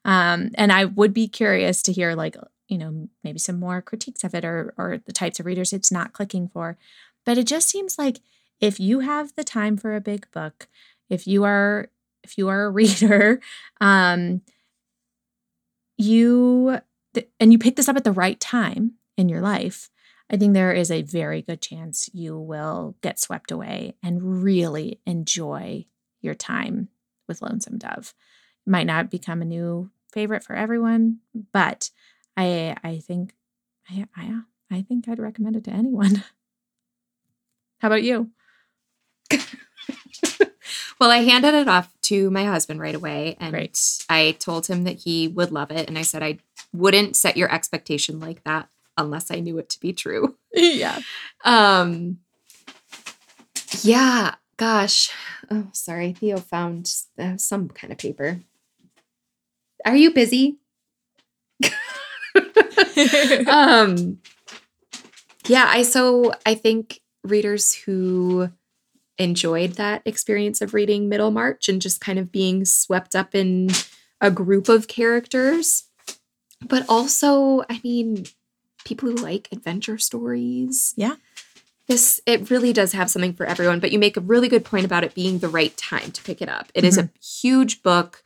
Um, and I would be curious to hear, like, you know, maybe some more critiques of it or or the types of readers it's not clicking for. But it just seems like if you have the time for a big book, if you are if you are a reader, um, you th- and you pick this up at the right time in your life, I think there is a very good chance you will get swept away and really enjoy your time with Lonesome Dove. It might not become a new favorite for everyone, but I I think I I, I think I'd recommend it to anyone. How about you?
Well, I handed it off to my husband right away and
Great.
I told him that he would love it. And I said I wouldn't set your expectation like that unless I knew it to be true.
yeah.
Um Yeah, gosh. Oh, sorry. Theo found uh, some kind of paper. Are you busy? um yeah i so i think readers who enjoyed that experience of reading middlemarch and just kind of being swept up in a group of characters but also i mean people who like adventure stories
Yeah.
this it really does have something for everyone but you make a really good point about it being the right time to pick it up It is a huge book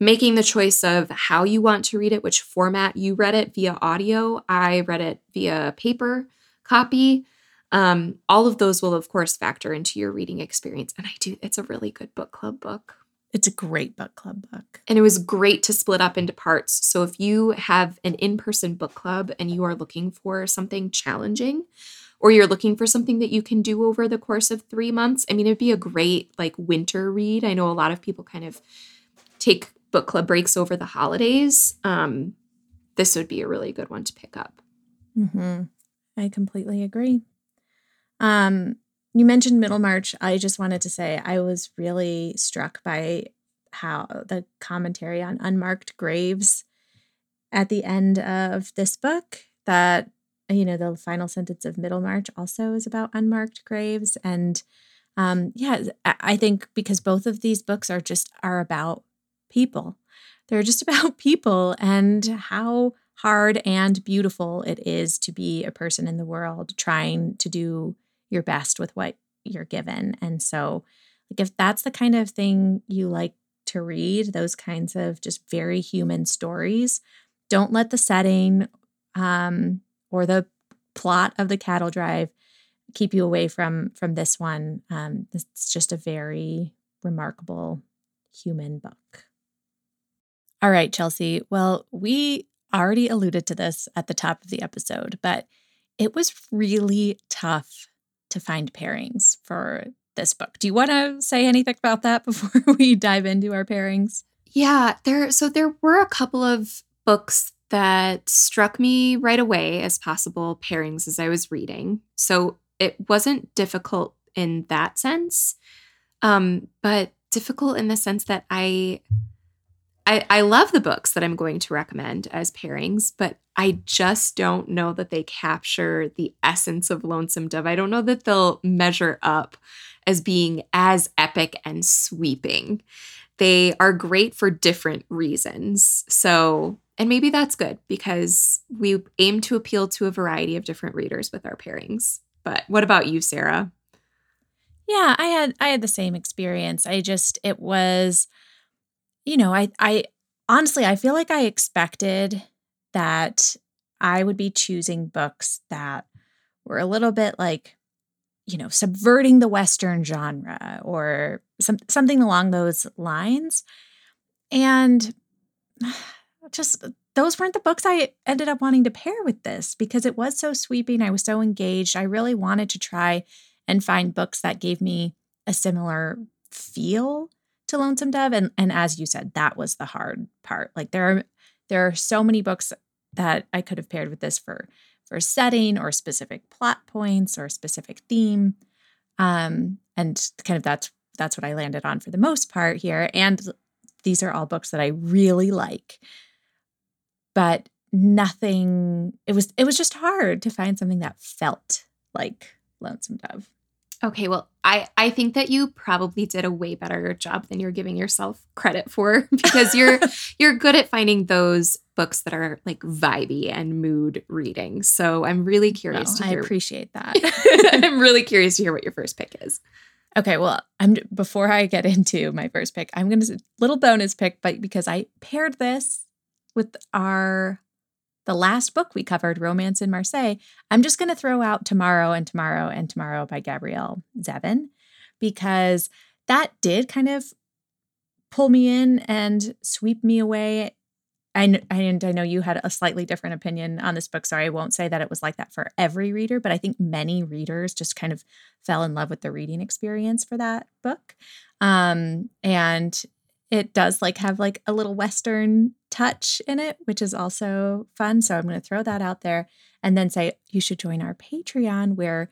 making the choice of how you want to read it, which format you read it via audio. I read it via paper copy. Um, all of those will, of course, factor into your reading experience. And I do, it's a really good book club book.
It's a great book club book.
And it was great to split up into parts. So if you have an in person book club and you are looking for something challenging, or you're looking for something that you can do over the course of three months, I mean, it'd be a great like winter read. I know a lot of people kind of take book club breaks over the holidays. Um, this would be a really good one to pick up.
Mm-hmm. I completely agree. Um, you mentioned Middlemarch. I just wanted to say I was really struck by how the commentary on unmarked graves at the end of this book that you know the final sentence of Middlemarch also is about unmarked graves and um yeah I think because both of these books are just are about people they're just about people and how hard and beautiful it is to be a person in the world trying to do your best with what you're given. And so, like, if that's the kind of thing you like to read, those kinds of just very human stories, don't let the setting um, or the plot of the cattle drive keep you away from from this one. Um, it's just a very remarkable human book. All right, Chelsea. Well, we already alluded to this at the top of the episode, but it was really tough to find pairings for this book. Do you want to say anything about that before we dive into our pairings?
Yeah, there so there were a couple of books that struck me right away as possible pairings as I was reading. So it wasn't difficult in that sense. Um, but difficult in the sense that I I, I love the books that I'm going to recommend as pairings, but I just don't know that they capture the essence of Lonesome Dove. I don't know that they'll measure up as being as epic and sweeping. They are great for different reasons. So, and maybe that's good because we aim to appeal to a variety of different readers with our pairings. But what about you, Sarah?
Yeah, I had I had the same experience. I just it was you know, I I honestly I feel like I expected that I would be choosing books that were a little bit like you know, subverting the western genre or some something along those lines. And just those weren't the books I ended up wanting to pair with this because it was so sweeping. I was so engaged. I really wanted to try and find books that gave me a similar feel to Lonesome Dove. And and as you said, that was the hard part. Like there are there are so many books that I could have paired with this for for setting or specific plot points or specific theme. Um, and kind of that's that's what I landed on for the most part here. And these are all books that I really like. But nothing it was it was just hard to find something that felt like Lonesome Dove.
Okay, well, I I think that you probably did a way better job than you're giving yourself credit for because you're you're good at finding those books that are like vibey and mood reading. So I'm really curious
to
hear.
I appreciate that.
I'm really curious to hear what your first pick is.
Okay, well, I'm before I get into my first pick, I'm going to little bonus pick but because I paired this with our the last book we covered, Romance in Marseille, I'm just going to throw out Tomorrow and Tomorrow and Tomorrow by Gabrielle Zevin because that did kind of pull me in and sweep me away. And I know you had a slightly different opinion on this book, so I won't say that it was like that for every reader, but I think many readers just kind of fell in love with the reading experience for that book. Um, and it does like have like a little western touch in it which is also fun so i'm going to throw that out there and then say you should join our patreon where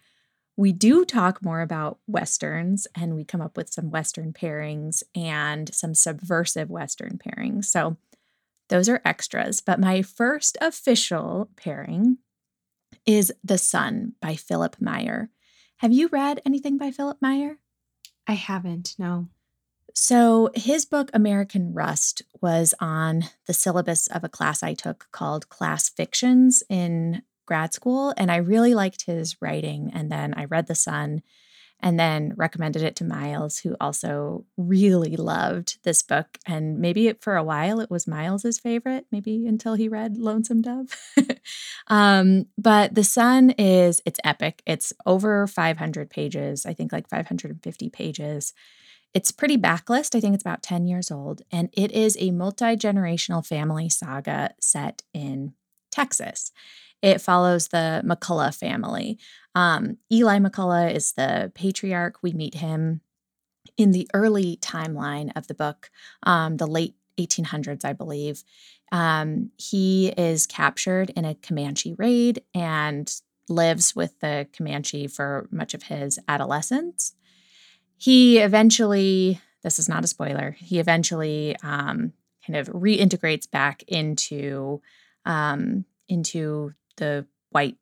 we do talk more about westerns and we come up with some western pairings and some subversive western pairings. So those are extras but my first official pairing is the son by Philipp Meyer. Have you read anything by Philipp Meyer?
I haven't no
so, his book, American Rust, was on the syllabus of a class I took called Class Fictions in grad school. And I really liked his writing. And then I read The Son. and then recommended it to Miles, who also really loved this book. And maybe for a while it was Miles's favorite, maybe until he read Lonesome Dove. um, but The Son is, it's epic. It's over 500 pages, I think like 550 pages. It's pretty backlist. I think it's about 10 years old. And it is a multi generational family saga set in Texas. It follows the McCullough family. Um, Eli McCullough is the patriarch. We meet him in the early timeline of the book, um, the late 1800s, I believe. Um, he is captured in a Comanche raid and lives with the Comanche for much of his adolescence. He eventually, this is not a spoiler, he eventually um, kind of reintegrates back into um, into the white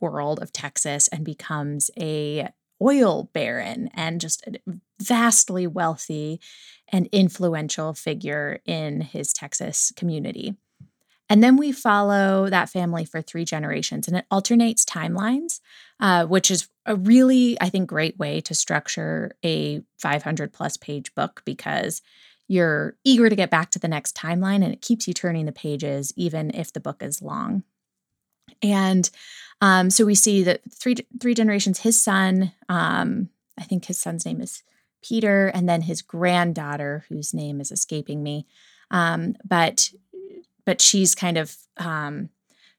world of Texas and becomes a oil baron and just a vastly wealthy and influential figure in his Texas community. And then we follow that family for three generations, and it alternates timelines, uh, which is a really, I think, great way to structure a 500 plus page book because you're eager to get back to the next timeline and it keeps you turning the pages, even if the book is long. And um, so we see that three three generations. His son, um, I think his son's name is Peter, and then his granddaughter, whose name is escaping me, um, but but she's kind of um,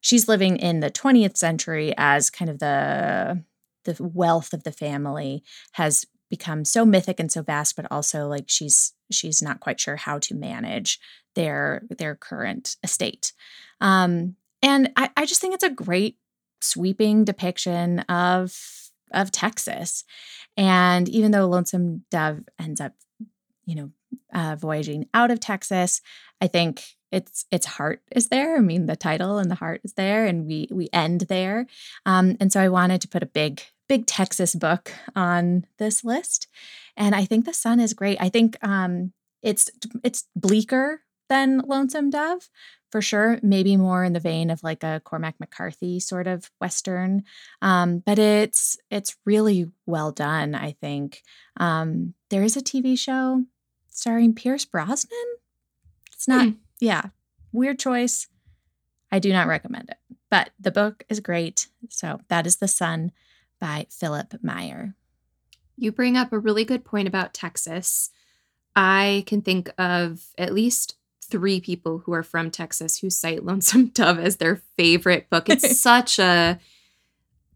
she's living in the 20th century as kind of the the wealth of the family has become so mythic and so vast but also like she's she's not quite sure how to manage their their current estate um and I, I just think it's a great sweeping depiction of of Texas. And even though Lonesome Dove ends up, you know, uh, voyaging out of Texas, I think its its heart is there. I mean, the title and the heart is there, and we we end there. Um, and so I wanted to put a big big Texas book on this list, and I think the Son is great. I think um, it's it's bleaker than Lonesome Dove, for sure. Maybe more in the vein of like a Cormac McCarthy sort of western, um, but it's it's really well done. I think um, there is a TV show starring Pierce Brosnan. It's not, hmm. Yeah, weird choice. I do not recommend it, but the book is great. So that is The Son by Philipp Meyer.
You bring up a really good point about Texas. I can think of at least three people who are from Texas who cite Lonesome Dove as their favorite book. It's such a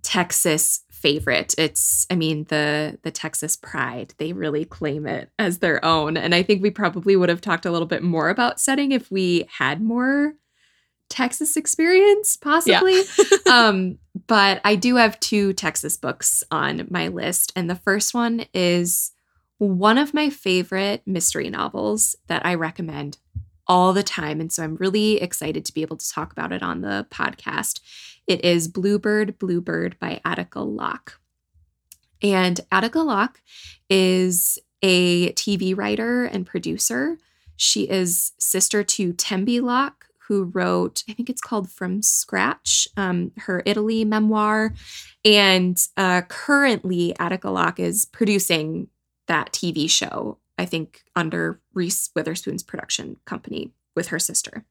Texas favorite. It's I mean the the Texas pride. They really claim it as their own. And I think we probably would have talked a little bit more about setting if we had more Texas experience possibly. Yeah. um but I do have two Texas books on my list and the first one is one of my favorite mystery novels that I recommend all the time. And so I'm really excited to be able to talk about it on the podcast. It is Bluebird, Bluebird by Attica Locke. And Attica Locke is a TV writer and producer. She is sister to Tembi Locke, who wrote, I think it's called From Scratch, um, her Italy memoir. And uh, currently, Attica Locke is producing that TV show I think, under Reese Witherspoon's production company with her sister.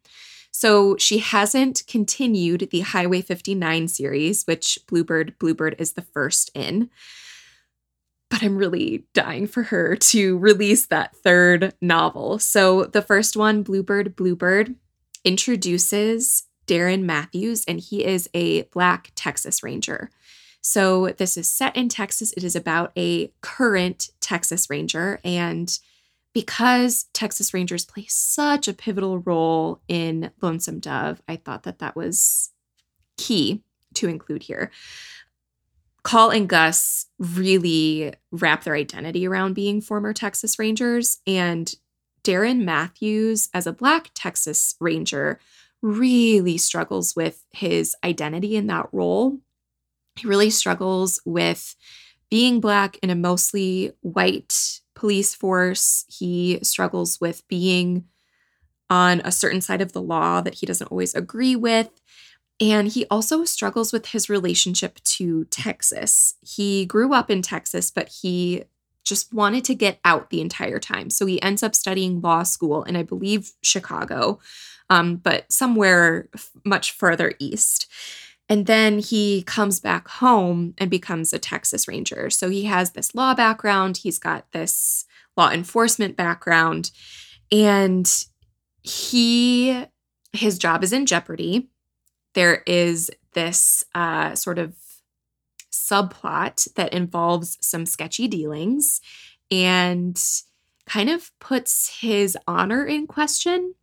So she hasn't continued the Highway 59 series, which Bluebird Bluebird is the first in. But I'm really dying for her to release that third novel. So the first one, Bluebird Bluebird, introduces Darren Matthews, and he is a Black Texas Ranger. So this is set in Texas. It is about a current Texas Ranger. And because Texas Rangers play such a pivotal role in Lonesome Dove, I thought that that was key to include here. Call and Gus really wrap their identity around being former Texas Rangers. And Darren Matthews, as a Black Texas Ranger, really struggles with his identity in that role he really struggles with being Black in a mostly white police force. He struggles with being on a certain side of the law that he doesn't always agree with. And he also struggles with his relationship to Texas. He grew up in Texas, but he just wanted to get out the entire time. So he ends up studying law school in, I believe, Chicago, um, but somewhere much further east. And then he comes back home and becomes a Texas Ranger. So he has this law background, he's got this law enforcement background, and he his job is in jeopardy. There is this uh, sort of subplot that involves some sketchy dealings and kind of puts his honor in question.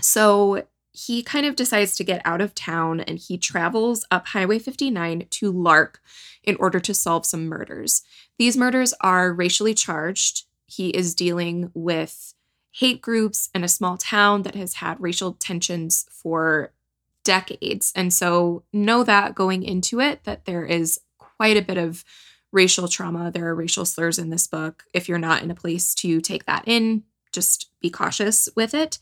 So he kind of decides to get out of town and he travels up Highway 59 to Lark in order to solve some murders. These murders are racially charged. He is dealing with hate groups in a small town that has had racial tensions for decades. And so know that going into it that there is quite a bit of racial trauma. There are racial slurs in this book. If you're not in a place to take that in, just be cautious with it.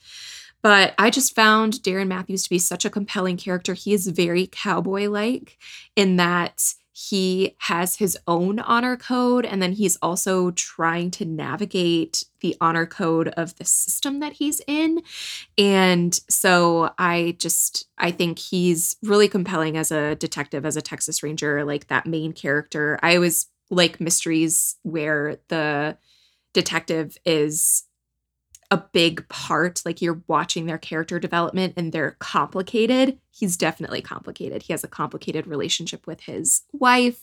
But I just found Darren Matthews to be such a compelling character. He is very cowboy like in that he has his own honor code and then he's also trying to navigate the honor code of the system that he's in and so i just i think he's really compelling as a detective as a texas ranger like that main character i always like mysteries where the detective is a big part. Like you're watching their character development and they're complicated. He's definitely complicated. He has a complicated relationship with his wife,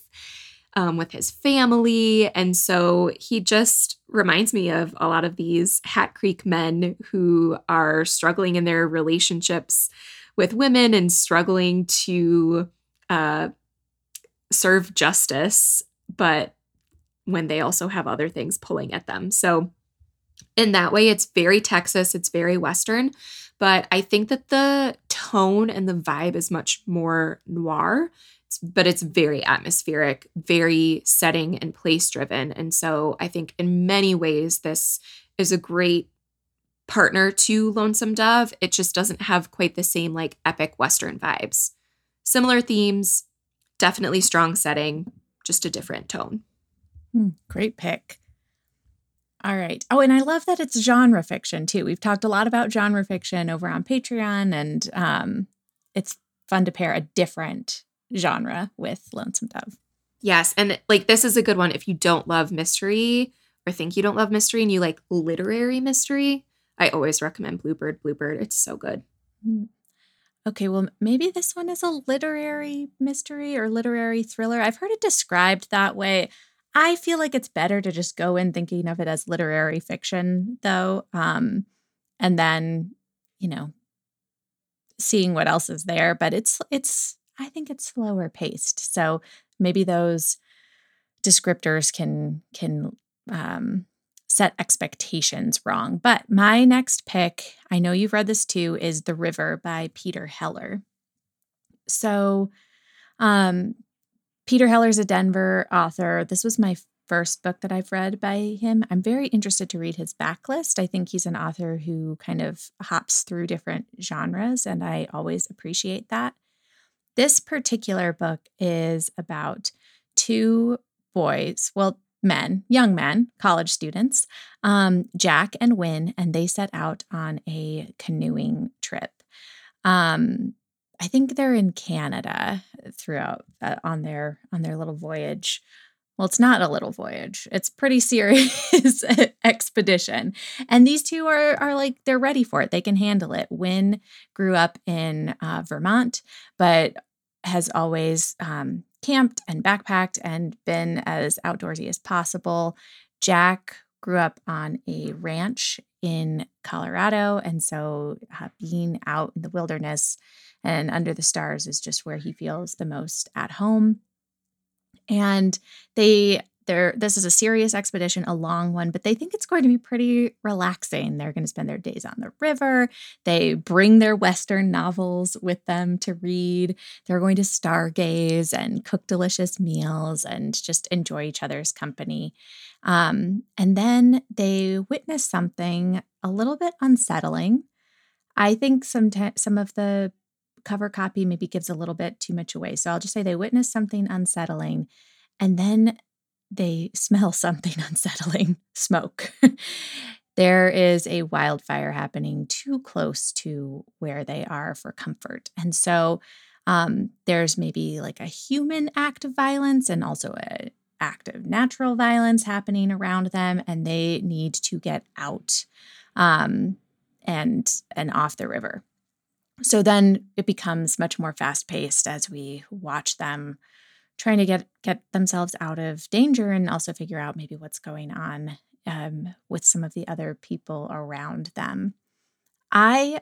um, with his family. And so he just reminds me of a lot of these Hat Creek men who are struggling in their relationships with women and struggling to uh, serve justice, but when they also have other things pulling at them. So in that way it's very texas it's very western but i think that the tone and the vibe is much more noir. But it's very atmospheric very setting and place driven and so i think in many ways this is a great partner to lonesome dove. It just doesn't have quite the same like epic western vibes. Similar themes definitely strong setting just a different tone.
Hmm, great pick all right. Oh, and I love that it's genre fiction too. We've talked a lot about genre fiction over on Patreon, and um, it's fun to pair a different genre with Lonesome Dove.
Yes. And like this is a good one if you don't love mystery or think you don't love mystery and you like literary mystery. I always recommend Bluebird. Bluebird, it's so good.
Hmm. Okay, well, maybe this one is a literary mystery or literary thriller. I've heard it described that way. I feel like it's better to just go in thinking of it as literary fiction, though, um, and then you know seeing what else is there. But it's it's I think it's slower paced, so maybe those descriptors can can um, set expectations wrong. But my next pick, I know you've read this too, is The River by Peter Heller. So, um, Peter Heller's a Denver author. This was my first book that I've read by him. I'm very interested to read his backlist. I think he's an author who kind of hops through different genres, and I always appreciate that. This particular book is about two boys, well, men, young men, college students, um, Jack and Win, and they set out on a canoeing trip. Um, I think they're in Canada throughout uh, on their on their little voyage. Well, it's not a little voyage. It's pretty serious expedition. And these two are are like they're ready for it. They can handle it. Win grew up in uh, Vermont, but has always um, camped and backpacked and been as outdoorsy as possible. Jack grew up on a ranch in Colorado, and so uh, being out in the wilderness and under the stars is just where he feels the most at home. And they they're this is a serious expedition a long one but they think it's going to be pretty relaxing. They're going to spend their days on the river. They bring their western novels with them to read. They're going to stargaze and cook delicious meals and just enjoy each other's company. Um, and then they witness something a little bit unsettling. I think sometimes some of the cover copy maybe gives a little bit too much away. So I'll just say they witness something unsettling and then they smell something unsettling smoke. there is a wildfire happening too close to where they are for comfort. And so um, there's maybe like a human act of violence and also a act of natural violence happening around them, and they need to get out um, and and off the river. So then it becomes much more fast paced as we watch them trying to get get themselves out of danger and also figure out maybe what's going on um, with some of the other people around them. I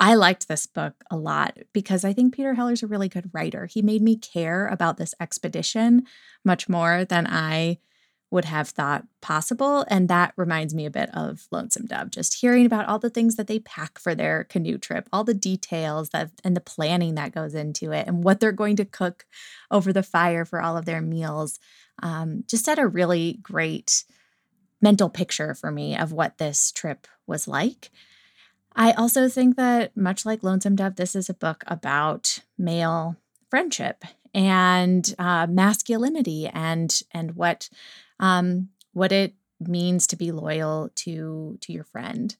I liked this book a lot because I think Peter Heller's a really good writer. He made me care about this expedition much more than I would have thought possible. And that reminds me a bit of Lonesome Dove, just hearing about all the things that they pack for their canoe trip, all the details that and the planning that goes into it, and what they're going to cook over the fire for all of their meals. Um, just set a really great mental picture for me of what this trip was like. I also think that, much like Lonesome Dove, this is a book about male friendship and uh, masculinity and and what um, what it means to be loyal to to your friend.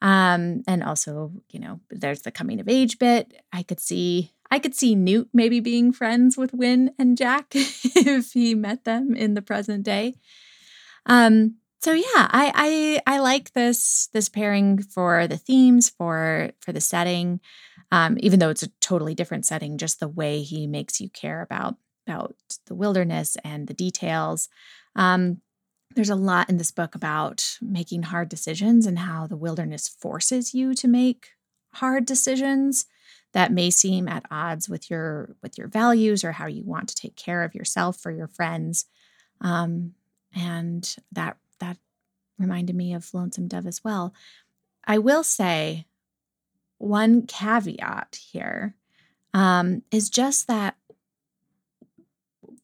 Um, and also, you know, there's the coming of age bit. I could see I could see Newt maybe being friends with Win and Jack if he met them in the present day. Um, so yeah, I, I I like this this pairing for the themes for for the setting, um, even though it's a totally different setting. Just the way he makes you care about about the wilderness and the details. Um, there's a lot in this book about making hard decisions and how the wilderness forces you to make hard decisions that may seem at odds with your with your values or how you want to take care of yourself or your friends. Um, and that that reminded me of Lonesome Dove as well. I will say one caveat here um, is just that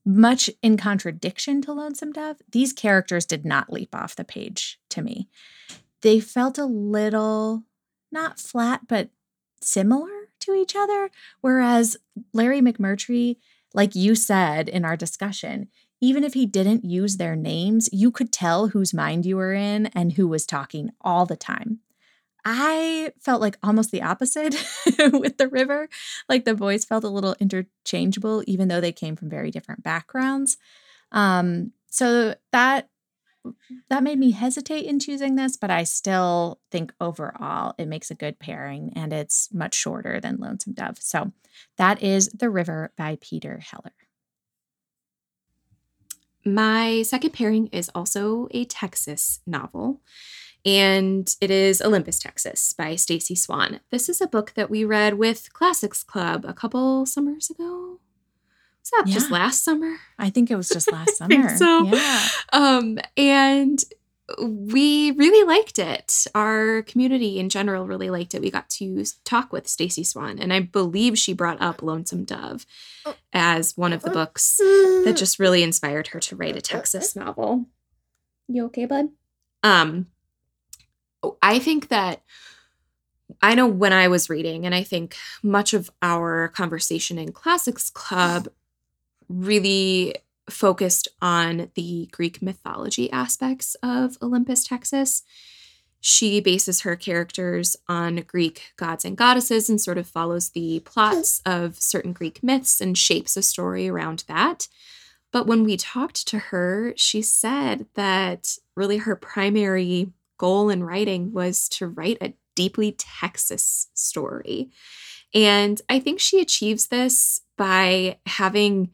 much in contradiction to Lonesome Dove, these characters did not leap off the page to me. They felt a little not flat, but similar to each other. Whereas Larry McMurtry, like you said in our discussion, even if he didn't use their names, you could tell whose mind you were in and who was talking all the time. I felt like almost the opposite with the river. Like the boys felt a little interchangeable, even though they came from very different backgrounds. Um, so that that made me hesitate in choosing this, but I still think overall it makes a good pairing and it's much shorter than Lonesome Dove. So that is The River by Peter Heller.
My second pairing is also a Texas novel, and it is Olympus, Texas by Stacey Swann. This is a book that we read with Classics Club a couple summers ago. Was that yeah. just last summer?
I think it was just last summer.
so. Yeah. Um, and we really liked it. Our community in general really liked it. We got to talk with Stacey Swann, and I believe she brought up Lonesome Dove as one of the books that just really inspired her to write a Texas novel. You okay, bud? Um, Oh, I think that I know when I was reading, and I think much of our conversation in Classics Club really focused on the Greek mythology aspects of Olympus, Texas. She bases her characters on Greek gods and goddesses and sort of follows the plots of certain Greek myths and shapes a story around that. But when we talked to her, she said that really her primary goal in writing was to write a deeply Texas story. And I think she achieves this by having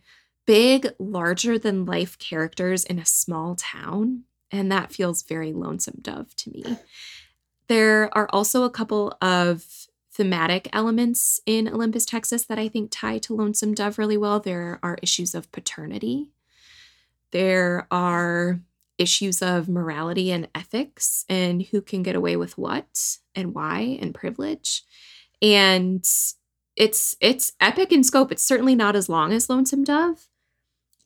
big, larger than life characters in a small town. And that feels very Lonesome Dove to me. There are also a couple of thematic elements in Olympus, Texas that I think tie to Lonesome Dove really well. There are issues of paternity, there are issues of morality and ethics and who can get away with what and why and privilege. And it's it's epic in scope. It's certainly not as long as Lonesome Dove,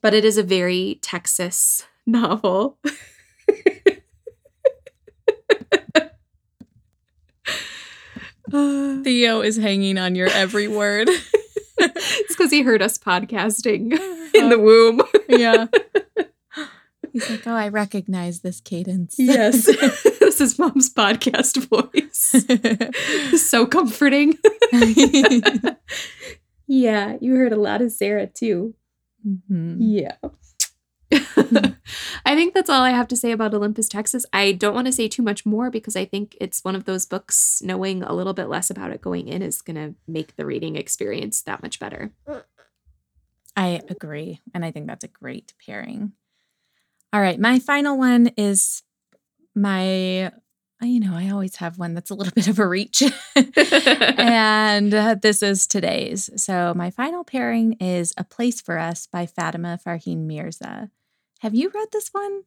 but it is a very Texas novel.
Theo is hanging on your every word.
it's because he heard us podcasting in the womb.
yeah. He's like, oh, I recognize this cadence.
Yes. this is mom's podcast voice. so comforting. yeah, you heard a lot of Sarah too.
Mhm.
Yeah. I think that's all I have to say about Olympus, Texas. I don't want to say too much more because I think it's one of those books, knowing a little bit less about it going in is going to make the reading experience that much better.
I agree. And I think that's a great pairing. All right. My final one is my, you know, I always have one that's a little bit of a reach. and uh, this is today's. So my final pairing is A Place for Us by Fatima Farheen Mirza. Have you read this one?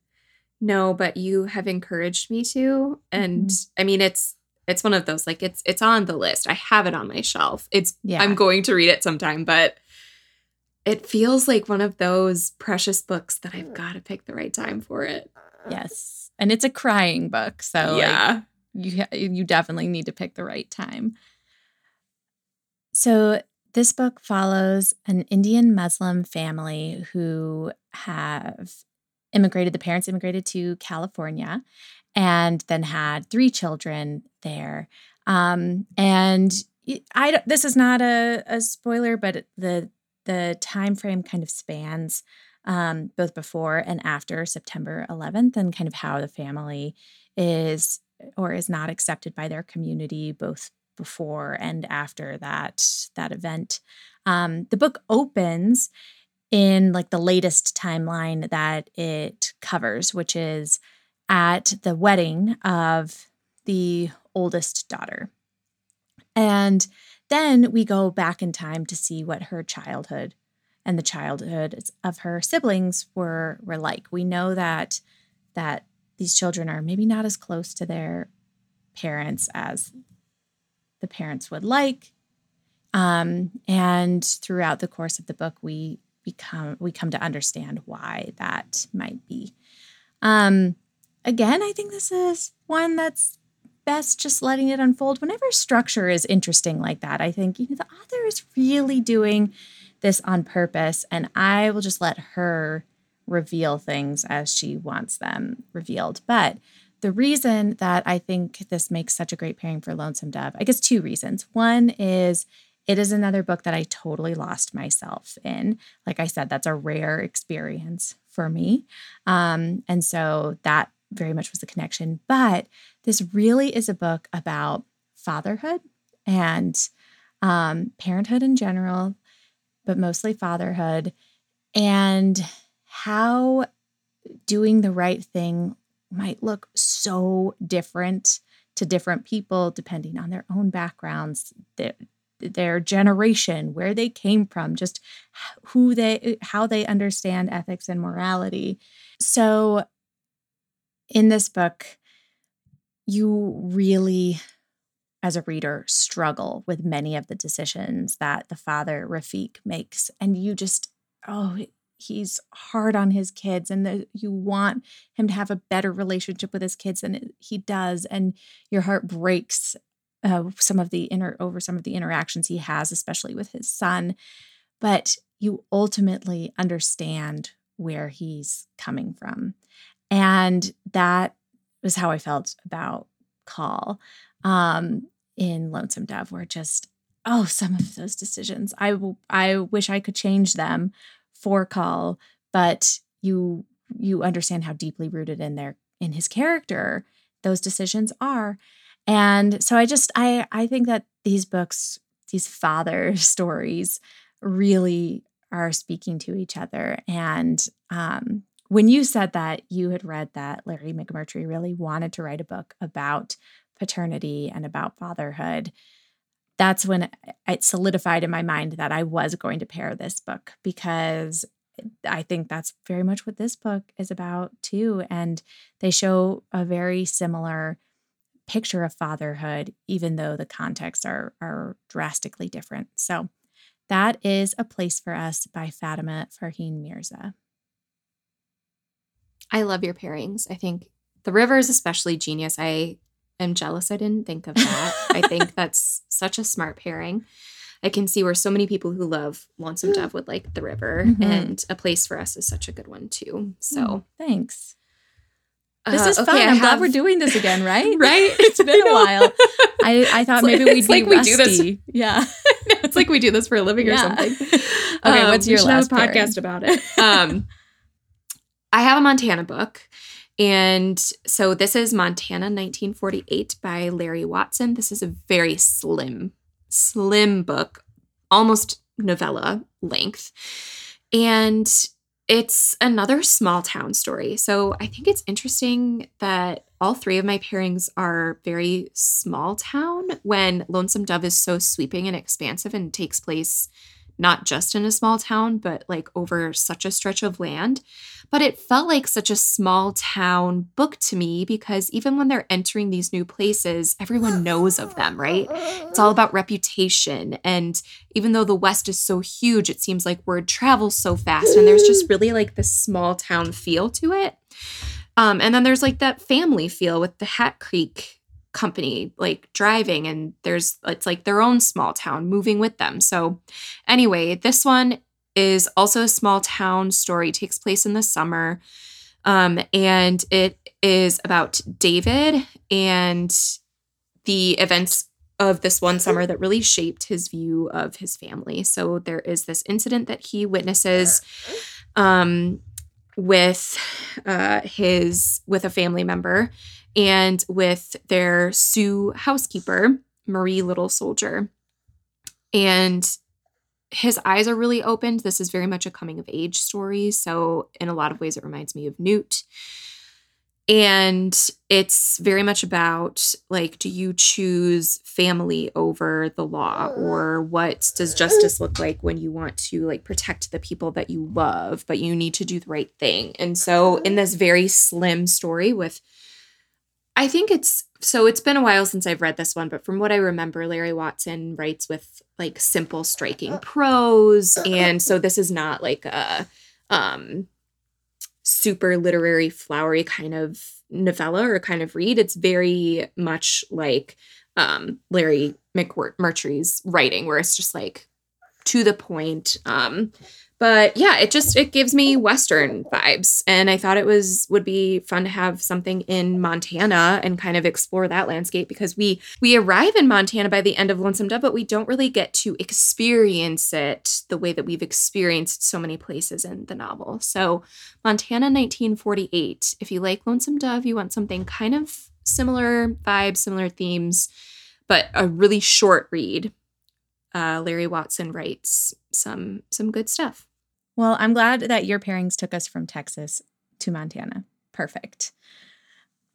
No, but you have encouraged me to, and
Mhm.
I mean it's it's one of those like it's it's on the list. I have it on my shelf. It's
Yeah.
I'm going to read it sometime, but it feels like one of those precious books that I've got to pick the right time for it.
Yes. And it's a crying book. So like,
yeah.
you you definitely need to pick the right time. So this book follows an Indian Muslim family who have immigrated. The parents immigrated to California, and then had three children there. Um, and I this is not a, a spoiler, but the the time frame kind of spans um, both before and after September 11th, and kind of how the family is or is not accepted by their community both before and after that that event. Um, the book opens in like the latest timeline that it covers which is at the wedding of the oldest daughter. And then we go back in time to see what her childhood and the childhood of her siblings were were like. We know that that these children are maybe not as close to their parents as the parents would like. Um, and throughout the course of the book we become we come to understand why that might be. Um, again i think this is one that's best just letting it unfold whenever structure is interesting like that i think you know the author is really doing this on purpose and i will just let her reveal things as she wants them revealed but the reason that I think this makes such a great pairing for Lonesome Dove, I guess two reasons. One is it is another book that I totally lost myself in. Like I said, that's a rare experience for me. Um, and so that very much was the connection. But this really is a book about fatherhood and um, parenthood in general, but mostly fatherhood and how doing the right thing might look so different to different people depending on their own backgrounds their, their generation where they came from just who they how they understand ethics and morality so in this book you really as a reader struggle with many of the decisions that the father Rafiq makes and you just oh he's hard on his kids and the, you want him to have a better relationship with his kids than he does and your heart breaks uh, some of the inner over some of the interactions he has especially with his son but you ultimately understand where he's coming from and that was how i felt about call um, in lonesome dove where just oh some of those decisions. I i wish i could change them for call but you you understand how deeply rooted in their in his character those decisions are. And so i just i i think that these books these father stories really are speaking to each other. And um when you said that you had read that larry mcmurtry really wanted to write a book about paternity and about fatherhood that's when it solidified in my mind that I was going to pair this book because I think that's very much what this book is about too. And they show a very similar picture of fatherhood, even though the contexts are, are drastically different. So that is A Place for Us by Fatima Farheen Mirza.
I love your pairings. I think the river is especially genius. I am jealous I didn't think of that. I think that's such a smart pairing. I can see where so many people who love Lonesome Dove would like the river,
Mhm.
and a place for us is such a good one too. So
Mm, thanks. This
uh,
is
okay,
fun. I'm glad we're doing this again, right?
right.
It's been a while. I, I thought maybe we'd
it's
be
like we do this-
rusty. Yeah.
it's like we do this for a living or something.
Okay,
Um,
what's your last
have a
pairing?
podcast about it? Um, I have a Montana book. And so this is Montana 1948 by Larry Watson. This is a very slim, slim book, almost novella length. And it's another small town story. So I think it's interesting that all three of my pairings are very small town when Lonesome Dove is so sweeping and expansive and takes place not just in a small town, but like over such a stretch of land. But it felt like such a small town book to me because even when they're entering these new places, everyone knows of them, right? It's all about reputation. And even though the West is so huge, it seems like word travels so fast. And there's just really like this small town feel to it. Um, and then there's like that family feel with the Hat Creek company like driving and there's it's like their own small town moving with them. So anyway, this one is also a small town story takes place in the summer. Um, and it is about David and the events of this one summer that really shaped his view of his family. So there is this incident that he witnesses um, with uh, his with a family member and with their Sioux housekeeper, Marie Little Soldier. And his eyes are really opened. This is very much a coming of age story. So, in a lot of ways, it reminds me of Newt. And it's very much about like, do you choose family over the law? Or what does justice look like when you want to like protect the people that you love, but you need to do the right thing? And so, in this very slim story with I think it's so it's been a while since I've read this one, but from what I remember, Larry Watson writes with like simple, striking prose. And so this is not like a um super literary, flowery kind of novella or kind of read. It's very much like um Larry McMurtry's writing, where it's just like to the point. Um but yeah it just it gives me western vibes. And i thought it was would be fun to have something in montana and kind of explore that landscape because we we arrive in montana by the end of lonesome dove but we don't really get to experience it the way that we've experienced so many places in the novel. So montana 1948 if you like lonesome dove you want something kind of similar vibes similar themes but a really short read. Uh, larry watson writes some some good stuff
Well, I'm glad that your pairings took us from Texas to Montana. Perfect.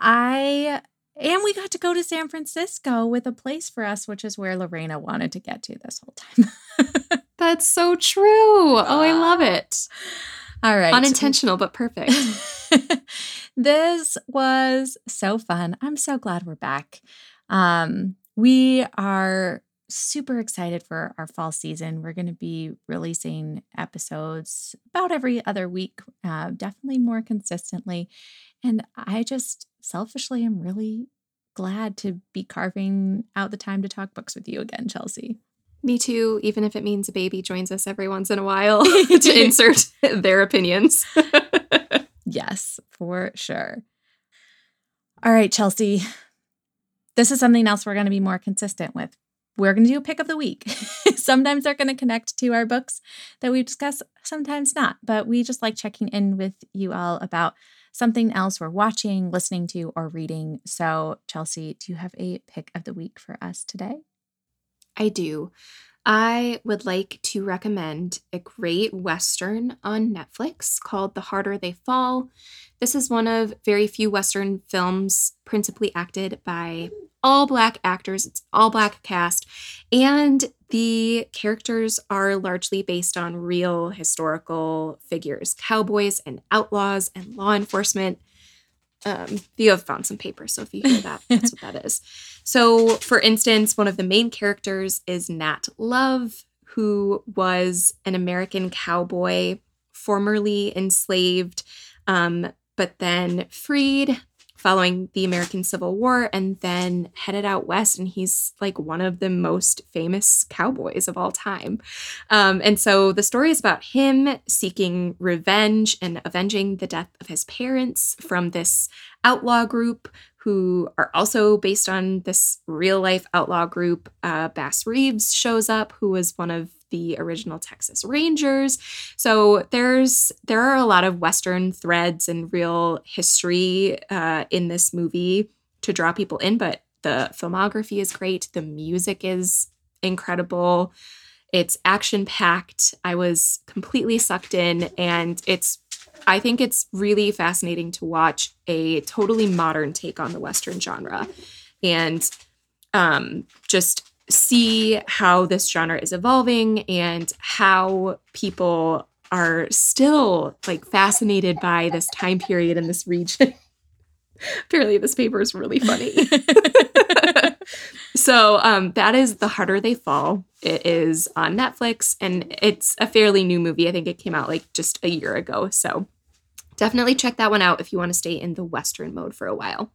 I and we got to go to San Francisco with a place for us, which is where Lorena wanted to get to this whole time.
That's so true. Oh, I love it.
All right.
Unintentional, but perfect.
this was so fun. I'm so glad we're back. Um, we are super excited for our fall season. We're going to be releasing episodes about every other week, uh, definitely more consistently. And I just selfishly am really glad to be carving out the time to talk books with you again, Chelsea.
Me too, even if it means a baby joins us every once in a while to insert their opinions.
Yes, for sure. All right, Chelsea. This is something else we're going to be more consistent with. We're going to do a pick of the week. sometimes they're going to connect to our books that we discuss, sometimes not. But we just like checking in with you all about something else we're watching, listening to, or reading. So, Chelsea, do you have a pick of the week for us today?
I do. I would like to recommend a great Western on Netflix called The Harder They Fall. This is one of very few Western films principally acted by all Black actors. It's all Black cast. And the characters are largely based on real historical figures cowboys and outlaws and law enforcement. Um, you have found some paper, so if you hear that, that's what that is. So, for instance, one of the main characters is Nat Love, who was an American cowboy, formerly enslaved, um, but then freed, following the American Civil War and then headed out west. And he's like one of the most famous cowboys of all time. Um, and so the story is about him seeking revenge and avenging the death of his parents from this outlaw group who are also based on this real life outlaw group. Uh, Bass Reeves shows up, who was one of the original Texas Rangers. So there's there are a lot of Western threads and real history uh, in this movie to draw people in. But the filmography is great. The music is incredible. It's action packed. I was completely sucked in, and it's I think it's really fascinating to watch a totally modern take on the Western genre and um, just see how this genre is evolving and how people are still like fascinated by this time period in this region. Apparently, this paper is really funny. so, um, that is The Harder They Fall. It is on Netflix and it's a fairly new movie. I think it came out like just a year ago. So, definitely check that one out if you want to stay in the Western mode for a while.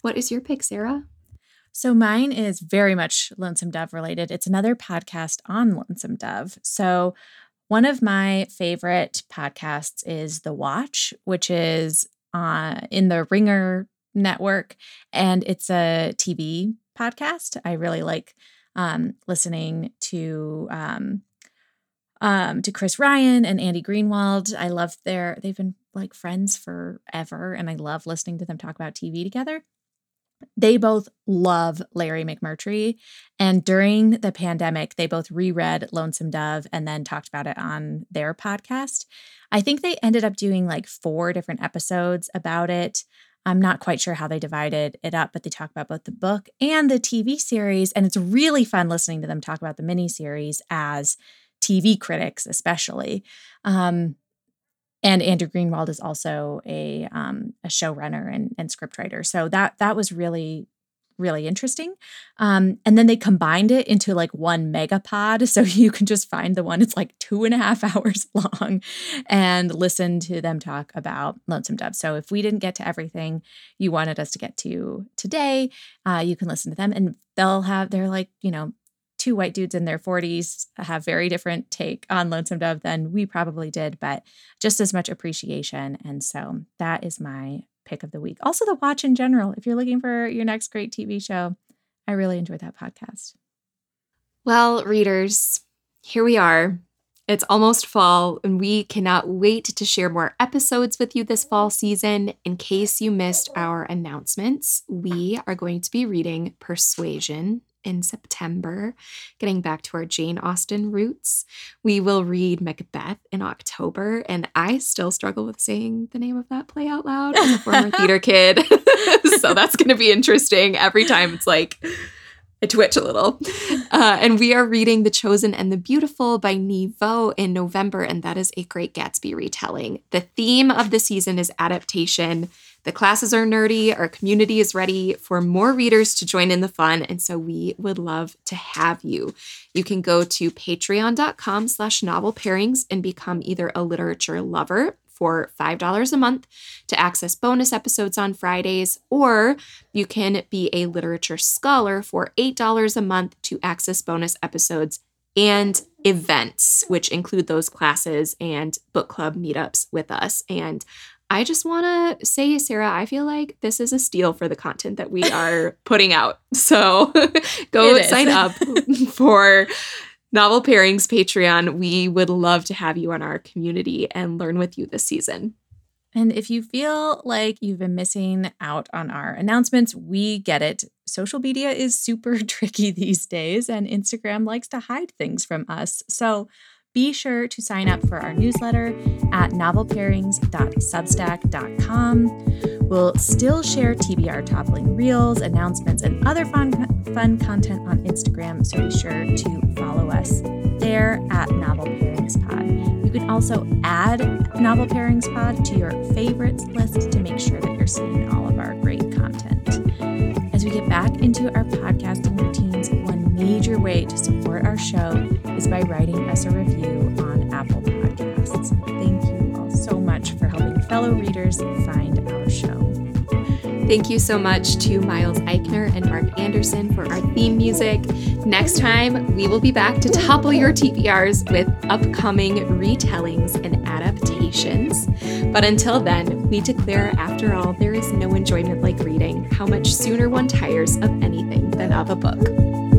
What is your pick, Sarah?
So mine is very much Lonesome Dove related. It's another podcast on Lonesome Dove. So one of my favorite podcasts is The Watch, which is uh, in the Ringer network, and it's a TV podcast. I really like um, listening to um, um, to Chris Ryan and Andy Greenwald. I love their they've been like friends forever, and I love listening to them talk about TV together they both love Larry McMurtry. And during the pandemic, they both reread Lonesome Dove and then talked about it on their podcast. I think they ended up doing like four different episodes about it. I'm not quite sure how they divided it up, but they talk about both the book and the TV series. And it's really fun listening to them talk about the miniseries as TV critics, especially. Um, and Andrew Greenwald is also a um, a showrunner and, and scriptwriter. So that that was really really interesting. Um, and then they combined it into like one megapod. So you can just find the one, it's like two and a half hours long and listen to them talk about Lonesome Dove. So if we didn't get to everything you wanted us to get to today, uh, you can listen to them and they'll have, they're like, you know, two white dudes in their 40s have very different take on Lonesome Dove than we probably did, but just as much appreciation. And so that is my pick of the week. Also, the watch in general. If you're looking for your next great TV show, I really enjoyed that podcast.
Well, readers, here we are. It's almost fall, and we cannot wait to share more episodes with you this fall season. In case you missed our announcements, we are going to be reading Persuasion in September, getting back to our Jane Austen roots. We will read Macbeth in October, and I still struggle with saying the name of that play out loud as a former theater kid. so that's going to be interesting. Every time it's like, I twitch a little. Uh, and we are reading The Chosen and the Beautiful by Vo in November, and that is a Great Gatsby retelling. The theme of the season is adaptation. The classes are nerdy, our community is ready for more readers to join in the fun, and so we would love to have you. You can go to patreon.com slash novel pairings and become either a literature lover for $5 a month to access bonus episodes on Fridays, or you can be a literature scholar for $8 a month to access bonus episodes and events, which include those classes and book club meetups with us. And I just want to say, Sarah, I feel like this is a steal for the content that we are putting out. So go sign up for Novel Pairings Patreon. We would love to have you on our community and learn with you this season.
And if you feel like you've been missing out on our announcements, we get it. Social media is super tricky these days, and Instagram likes to hide things from us. So be sure to sign up for our newsletter at novelpairings.substack.com. We'll still share TBR toppling reels, announcements, and other fun, fun content on Instagram, so be sure to follow us there at Novel Pairings Pod. You can also add Novel Pairings Pod to your favorites list to make sure that you're seeing all of our great content. As we get back into our podcasting major way to support our show is by writing us a review on Apple Podcasts. Thank you all so much for helping fellow readers find our show.
Thank you so much to Miles Eichner and Mark Anderson for our theme music. Next time, we will be back to topple your TBRs with upcoming retellings and adaptations. But until then, we declare after all, there is no enjoyment like reading, how much sooner one tires of anything than of a book.